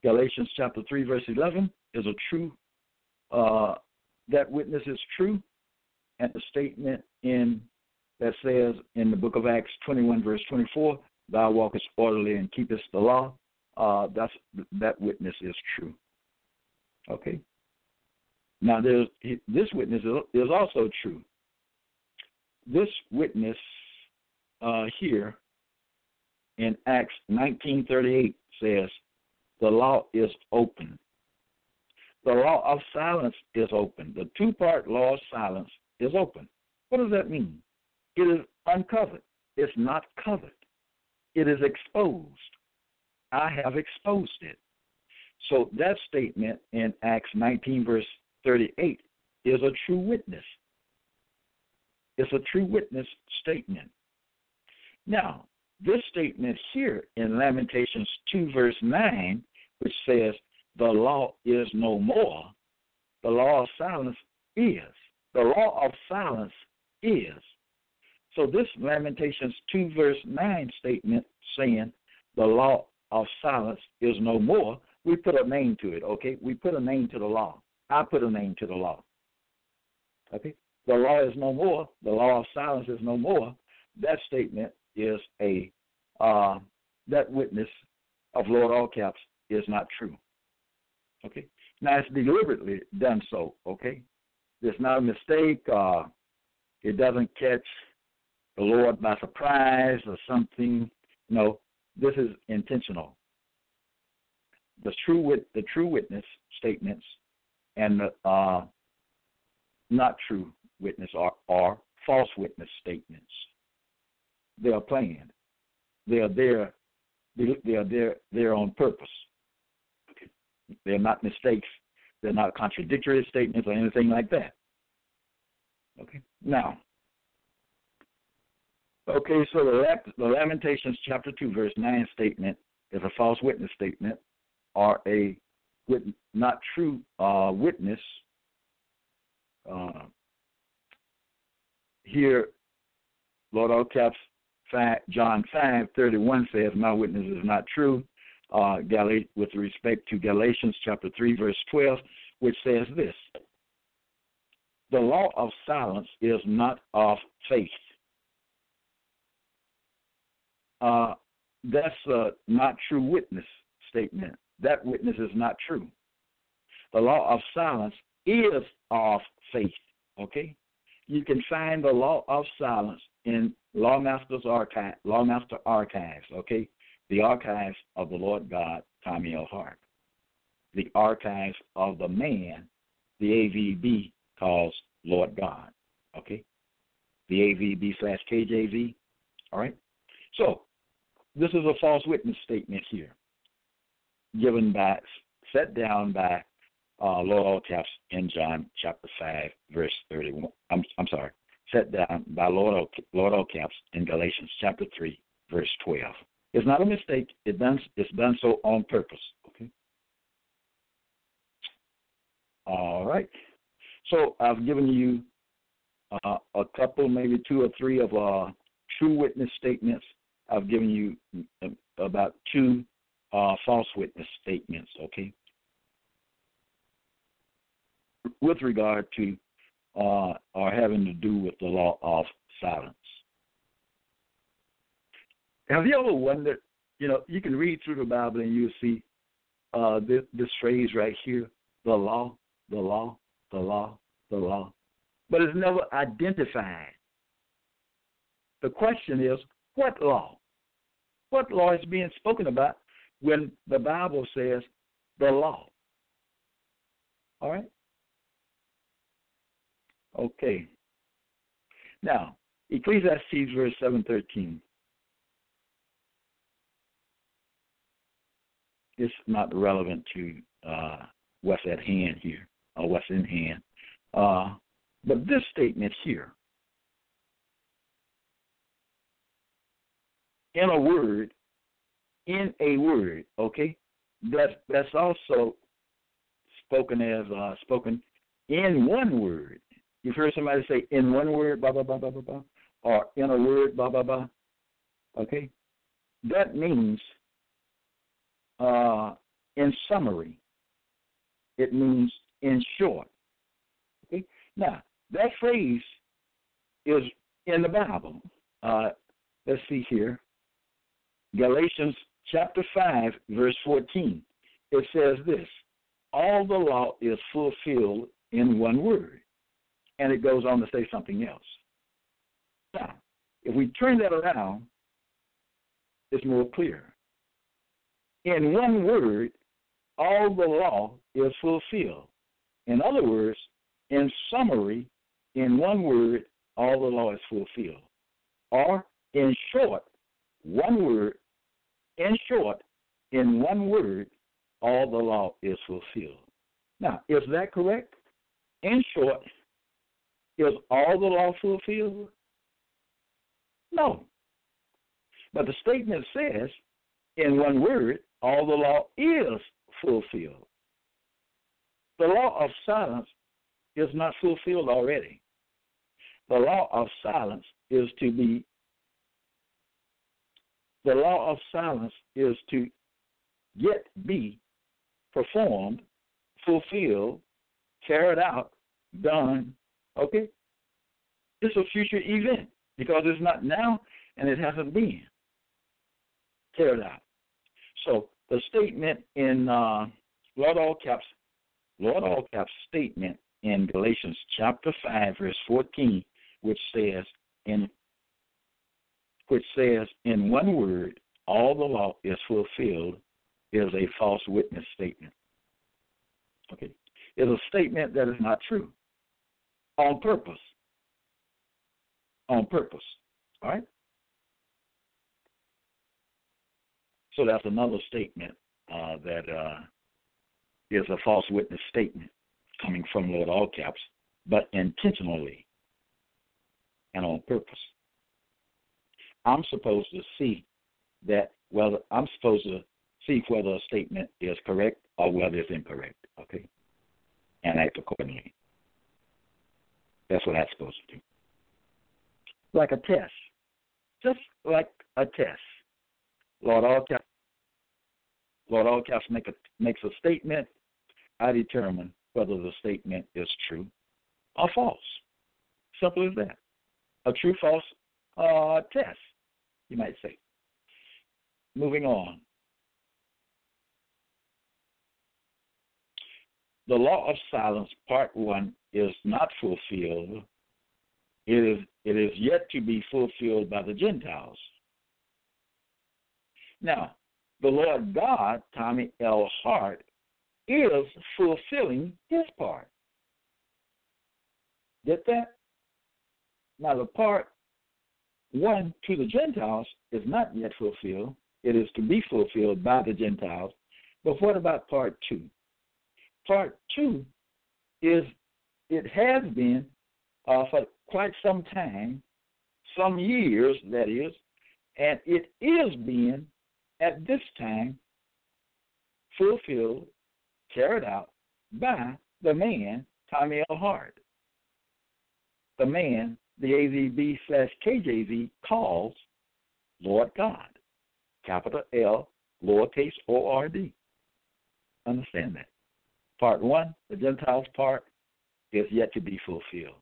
Galatians chapter 3, verse 11 is a true, uh, that witness is true. And the statement in that says in the book of Acts 21, verse 24, thou walkest orderly and keepest the law, uh, that's, that witness is true. Okay? Now, there's, this witness is also true. This witness uh, here in Acts 19:38 says, "The law is open. The law of silence is open. The two-part law of silence is open. What does that mean? It is uncovered. It's not covered. It is exposed. I have exposed it. So that statement in Acts 19, verse 38, is a true witness. It's a true witness statement. Now, this statement here in Lamentations 2, verse 9, which says, The law is no more, the law of silence is. The law of silence is. So, this Lamentations 2, verse 9 statement saying, The law of silence is no more, we put a name to it, okay? We put a name to the law. I put a name to the law. Okay? The law is no more. The law of silence is no more. That statement is a uh, that witness of Lord all caps is not true. Okay. Now it's deliberately done so. Okay. It's not a mistake. Uh, it doesn't catch the Lord by surprise or something. No, this is intentional. The true wit- the true witness statements and the uh, not true witness are, are false witness statements. They are planned. They are there. They are there. They're on purpose. Okay. They're not mistakes. They're not contradictory statements or anything like that. Okay. Now. Okay, so the, the Lamentations chapter two verse nine statement is a false witness statement, or a not true uh, witness. Uh, here, Lord all caps John 5 31 says, My witness is not true. Uh, with respect to Galatians chapter 3, verse 12, which says this The law of silence is not of faith. Uh, that's a not true witness statement. That witness is not true. The law of silence is of faith. Okay? You can find the law of silence in Lawmaster's archive, Lawmaster Archives, okay? The archives of the Lord God, Tommy L. Hart. The archives of the man, the AVB calls Lord God, okay? The AVB slash KJV, all right? So, this is a false witness statement here, given by, set down by uh, Lord All Caps in John chapter 5, verse 31. I'm, I'm sorry, set down by Lord, Lord All Caps in Galatians chapter 3, verse 12. It's not a mistake. It done, it's done so on purpose. Okay. All right. So I've given you uh, a couple, maybe two or three of uh, true witness statements. I've given you uh, about two uh, false witness statements. Okay. With regard to uh, are having to do with the law of silence. Have you ever wondered? You know, you can read through the Bible and you'll see uh, this, this phrase right here: the law, the law, the law, the law, but it's never identified. The question is, what law? What law is being spoken about when the Bible says the law? All right? Okay. Now, Ecclesiastes verse 713. It's not relevant to uh, what's at hand here, or what's in hand. Uh, But this statement here, in a word, in a word, okay, that's that's also spoken as uh, spoken in one word. You've heard somebody say in one word, blah blah blah blah blah blah, or in a word, blah blah blah. Okay, that means uh, in summary. It means in short. Okay, now that phrase is in the Bible. Uh, let's see here. Galatians chapter 5, verse 14. It says this All the law is fulfilled in one word. And it goes on to say something else. Now, if we turn that around, it's more clear. In one word, all the law is fulfilled. In other words, in summary, in one word, all the law is fulfilled. Or, in short, one word, in short, in one word, all the law is fulfilled. Now, is that correct? In short, is all the law fulfilled? No. But the statement says, in one word, all the law is fulfilled. The law of silence is not fulfilled already. The law of silence is to be the law of silence is to yet be performed, fulfilled, carried out, done. Okay? It's a future event because it's not now and it hasn't been carried out. So the statement in uh, Lord all caps, Lord all caps statement in Galatians chapter five verse fourteen, which says in which says in one word, all the law is fulfilled, is a false witness statement. Okay, it's a statement that is not true on purpose. On purpose. All right. So that's another statement uh, that uh, is a false witness statement coming from Lord All Caps, but intentionally and on purpose. I'm supposed to see that whether I'm supposed to see whether a statement is correct or whether it's incorrect, okay? And act accordingly. That's what I'm supposed to do. Like a test. Just like a test. Lord all caps Lord all caps make a, makes a statement. I determine whether the statement is true or false. Simple as that. A true false uh, test, you might say. Moving on. The law of silence, part one, is not fulfilled. It is, it is yet to be fulfilled by the Gentiles. Now, the Lord God, Tommy L. Hart, is fulfilling his part. Get that? Now, the part one to the Gentiles is not yet fulfilled. It is to be fulfilled by the Gentiles. But what about part two? Part two is it has been uh, for quite some time, some years, that is, and it is being at this time fulfilled, carried out by the man, Tommy L. Hart. The man the AVB slash KJV calls Lord God, capital L, lowercase O R D. Understand that. Part one, the Gentiles part, is yet to be fulfilled.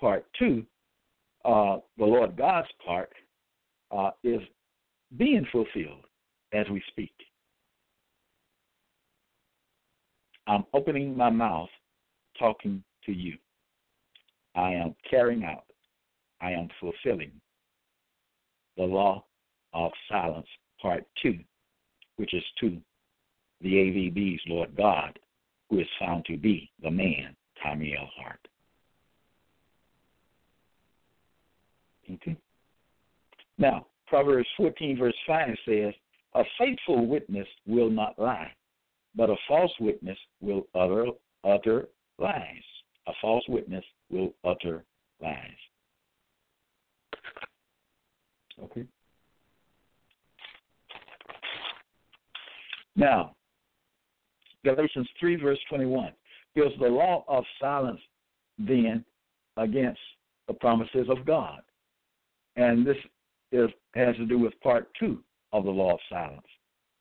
Part two, uh, the Lord God's part, uh, is being fulfilled as we speak. I'm opening my mouth talking to you. I am carrying out, I am fulfilling the law of silence, part two, which is to the AVB's Lord God, who is found to be the man, Tommy L. Hart. Okay. Now, Proverbs 14, verse 5 says, A faithful witness will not lie, but a false witness will utter, utter lies. A false witness will utter lies. Okay. Now, Galatians 3, verse 21. Is the law of silence then against the promises of God? And this is, has to do with part two of the law of silence.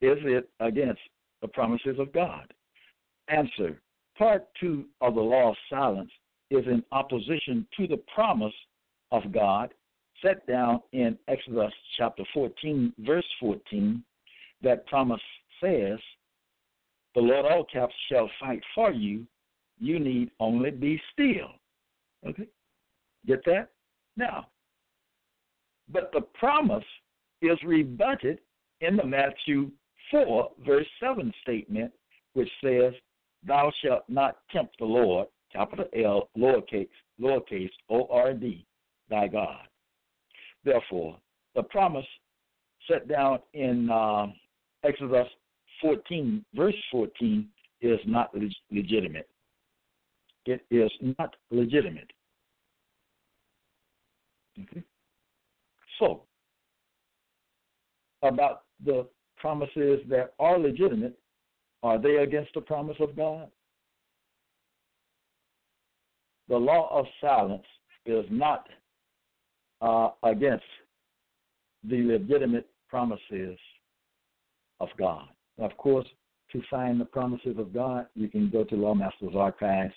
Is it against the promises of God? Answer Part two of the law of silence is in opposition to the promise of God set down in Exodus chapter 14, verse 14. That promise says, The Lord all caps shall fight for you. You need only be still. Okay? Get that? Now, but the promise is rebutted in the Matthew 4, verse 7 statement, which says, Thou shalt not tempt the Lord, capital L, lowercase, lowercase, O R D, thy God. Therefore, the promise set down in uh, Exodus 14, verse 14, is not leg- legitimate. It is not legitimate. Okay. So, about the promises that are legitimate, are they against the promise of God? The law of silence is not uh, against the legitimate promises of God. Of course, to find the promises of God, you can go to Lawmaster's Archives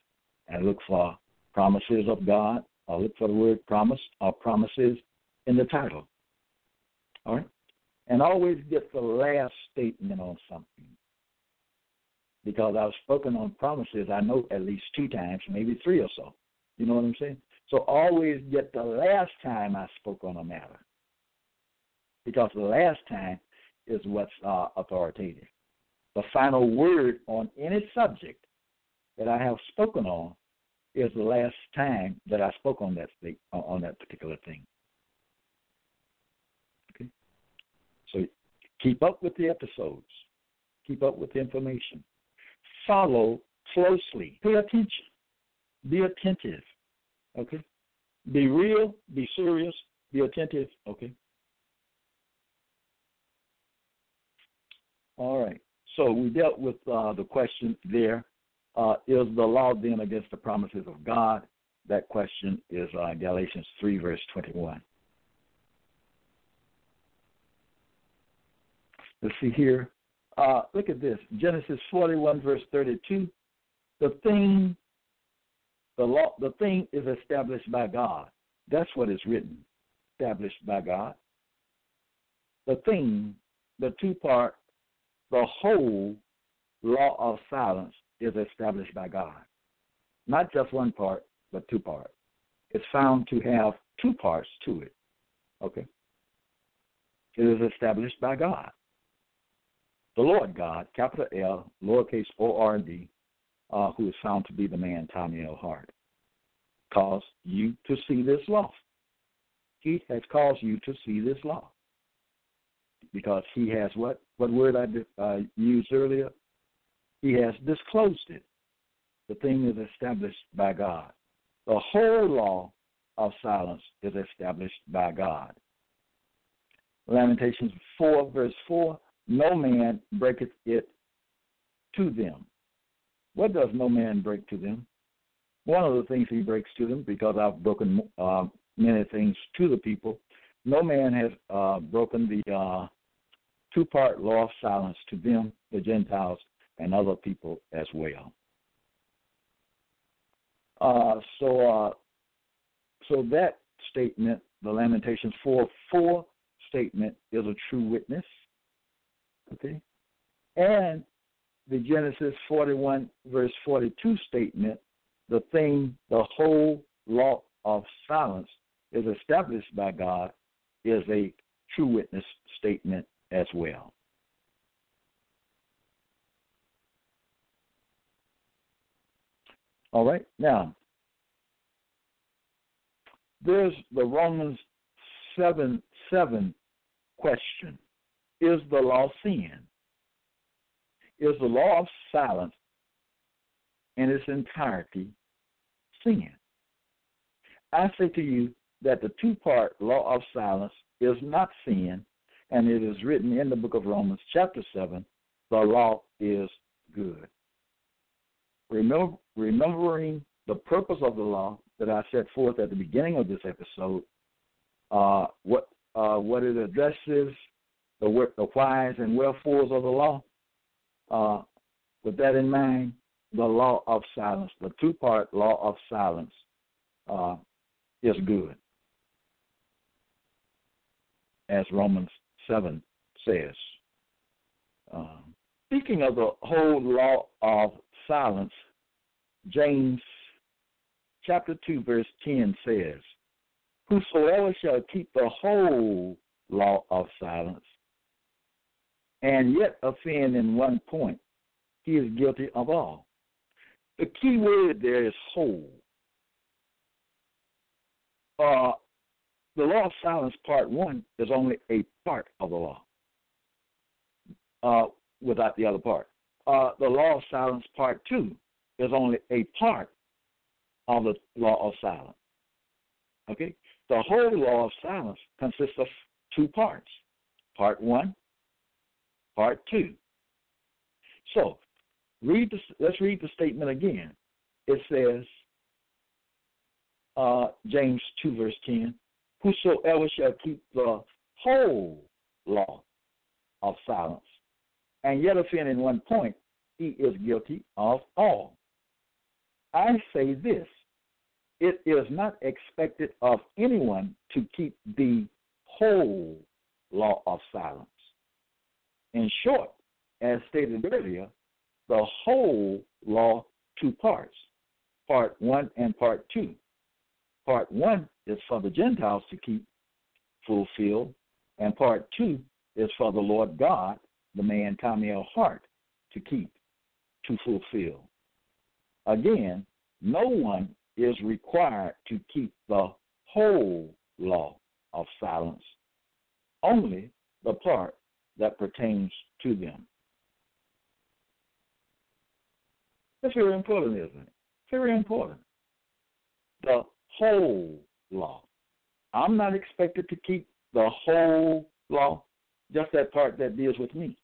and look for promises of God, or look for the word promise or promises in the title. All right? And always get the last statement on something. Because I've spoken on promises, I know at least two times, maybe three or so. You know what I'm saying? So always get the last time I spoke on a matter. Because the last time is what's uh, authoritative. The final word on any subject that I have spoken on is the last time that I spoke on that state, on that particular thing. Okay. So keep up with the episodes. Keep up with the information. Follow closely. Pay attention. Be attentive. Okay? Be real, be serious, be attentive. Okay? All right. So we dealt with uh, the question there: uh, Is the law then against the promises of God? That question is uh, Galatians 3, verse 21. Let's see here. Uh, look at this Genesis 41, verse 32. The thing the law, the thing is established by God. That's what is written, established by God. The thing, the two part, the whole law of silence is established by God. Not just one part, but two parts. It's found to have two parts to it. Okay? It is established by God. The Lord God, capital L, lowercase O R D, uh, who is found to be the man Tommy L. Hart, caused you to see this law. He has caused you to see this law because he has what? What word I uh, used earlier? He has disclosed it. The thing is established by God. The whole law of silence is established by God. Lamentations 4, verse 4 No man breaketh it to them. What does no man break to them? One of the things he breaks to them, because I've broken uh, many things to the people, no man has uh, broken the uh, two part law of silence to them, the Gentiles, and other people as well. Uh, so, uh, so that statement, the Lamentations 4 4 statement, is a true witness. Okay? And the Genesis 41, verse 42 statement, the thing, the whole law of silence is established by God, is a true witness statement as well. All right, now, there's the Romans 7 7 question Is the law sin? Is the law of silence in its entirety sin. I say to you that the two part law of silence is not sin, and it is written in the book of Romans, chapter 7 the law is good. Remember, remembering the purpose of the law that I set forth at the beginning of this episode, uh, what uh, what it addresses, the, the whys and wherefores of the law. Uh, with that in mind, the law of silence, the two part law of silence, uh, is good. As Romans 7 says. Um, speaking of the whole law of silence, James chapter 2, verse 10 says, Whosoever shall keep the whole law of silence and yet offend in one point, he is guilty of all. The key word there is whole. Uh, the law of silence, part one, is only a part of the law uh, without the other part. Uh, the law of silence, part two, is only a part of the law of silence. Okay? The whole law of silence consists of two parts part one, part two. So, read the, let's read the statement again. It says, uh, James 2, verse 10 Whosoever shall keep the whole law of silence and yet offend in one point, he is guilty of all. I say this it is not expected of anyone to keep the whole law of silence. In short, as stated earlier, the whole law, two parts part one and part two. Part one is for the Gentiles to keep fulfilled, and part two is for the Lord God, the man Tommy L. Hart, to keep, to fulfill. Again, no one is required to keep the whole law of silence, only the part that pertains to them. That's very important, isn't it? Very important. The whole law. I'm not expected to keep the whole law, just that part that deals with me.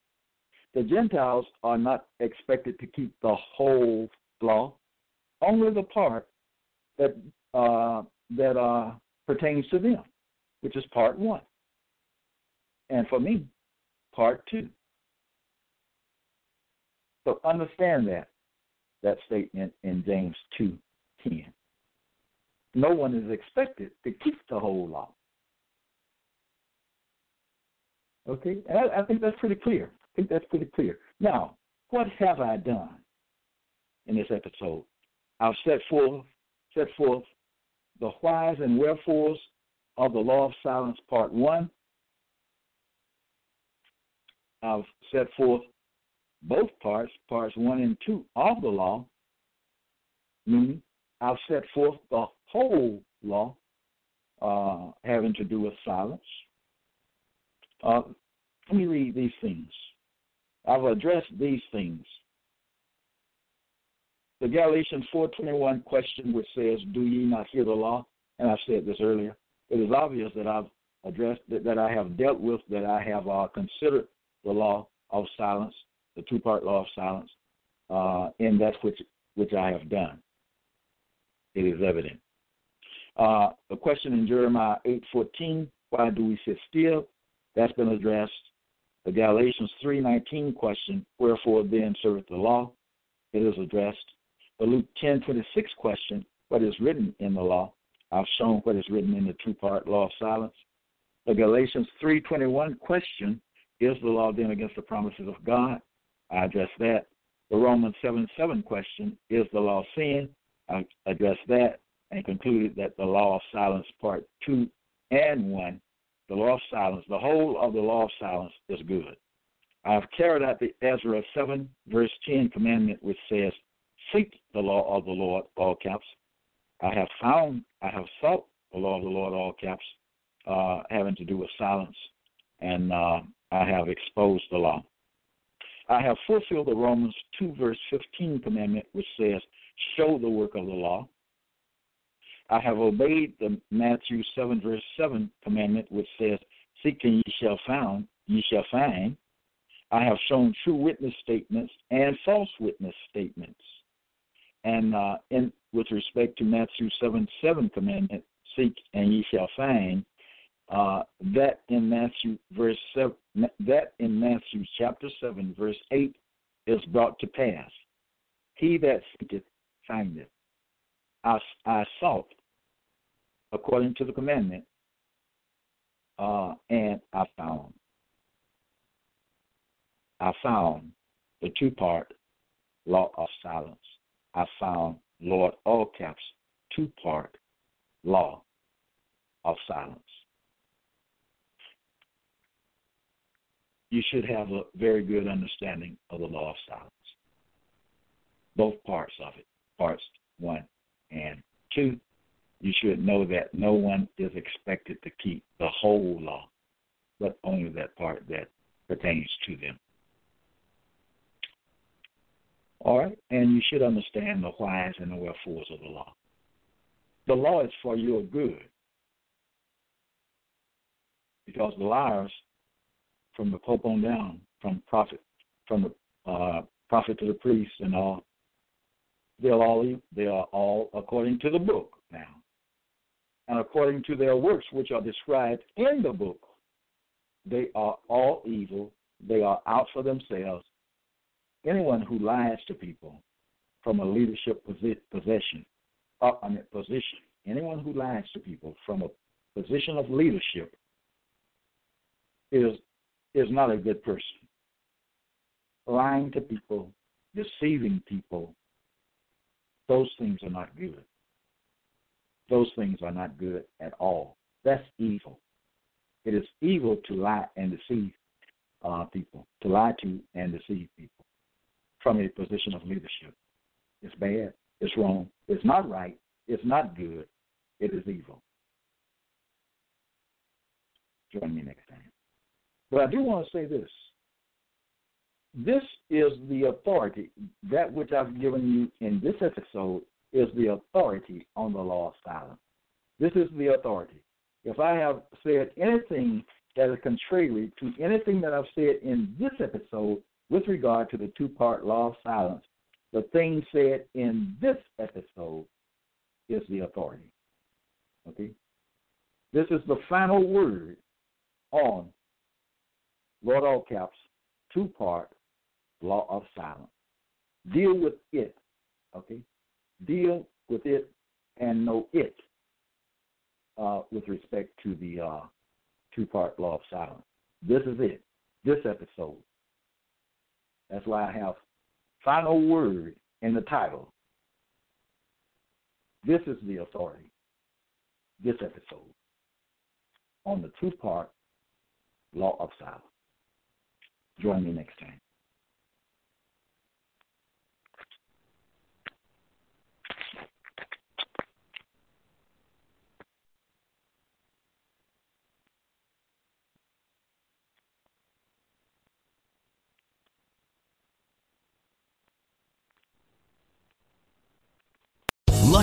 The Gentiles are not expected to keep the whole law, only the part that uh, that uh, pertains to them, which is part one. And for me, part two. So understand that that statement in James two ten. No one is expected to keep the whole law. Okay, I, I think that's pretty clear. I think that's pretty clear. Now, what have I done in this episode? I've set forth set forth the whys and wherefores of the law of silence, part one. I've set forth both parts, parts one and two of the law, meaning I've set forth the whole law uh, having to do with silence. Uh, let me read these things. I've addressed these things the Galatians 4:21 question, which says, "Do ye not hear the law?" And I said this earlier. It is obvious that I've addressed that, that I have dealt with that I have uh, considered the law of silence, the two-part law of silence, uh, in that which which I have done. It is evident. Uh, the question in Jeremiah 8:14, "Why do we sit still?" That's been addressed. The Galatians 3:19 question, "Wherefore then serveth the law?" It is addressed. The Luke 10 26 question, what is written in the law? I've shown what is written in the two part law of silence. The Galatians 3.21 question, is the law then against the promises of God? I address that. The Romans 7 7 question, is the law sin? I address that and concluded that the law of silence, part 2 and 1, the law of silence, the whole of the law of silence is good. I have carried out the Ezra 7, verse 10 commandment, which says, seek the law of the Lord, all caps. I have found, I have sought the law of the Lord, all caps, uh, having to do with silence, and uh, I have exposed the law. I have fulfilled the Romans 2, verse 15 commandment, which says, show the work of the law. I have obeyed the Matthew 7, verse 7 commandment, which says, Seek and ye shall find, ye shall find. I have shown true witness statements and false witness statements. And uh, in, with respect to Matthew 7, 7 commandment, seek and ye shall find, uh, that in Matthew verse seven, that in Matthew chapter seven verse eight is brought to pass. He that seeketh findeth. I, I sought according to the commandment, uh, and I found. I found the two part law of silence. I found Lord all caps two part law of silence. You should have a very good understanding of the law of silence. Both parts of it, parts one and two. You should know that no one is expected to keep the whole law, but only that part that pertains to them. All right, and you should understand the whys and the wherefores of the law. The law is for your good because the liars from the Pope on down, from prophet, from the uh, prophet to the priest and all, they're all they are all according to the book now, and according to their works which are described in the book. They are all evil. They are out for themselves. Anyone who lies to people from a leadership position, uh, I mean position, anyone who lies to people from a position of leadership is is not a good person. Lying to people, deceiving people, those things are not good. Those things are not good at all. That's evil. It is evil to lie and deceive uh, people, to lie to and deceive people from a position of leadership. It's bad. It's wrong. It's not right. It's not good. It is evil. Join me next time. But I do want to say this. This is the authority. That which I've given you in this episode is the authority on the law of silence. This is the authority. If I have said anything that is contrary to anything that I've said in this episode with regard to the two part law of silence, the thing said in this episode is the authority. Okay? This is the final word on Lord all caps, two part law of silence. Deal with it, okay? Deal with it and know it uh, with respect to the uh, two part law of silence. This is it, this episode. That's why I have final word in the title. This is the authority, this episode, on the two part law of silence. Join me next time.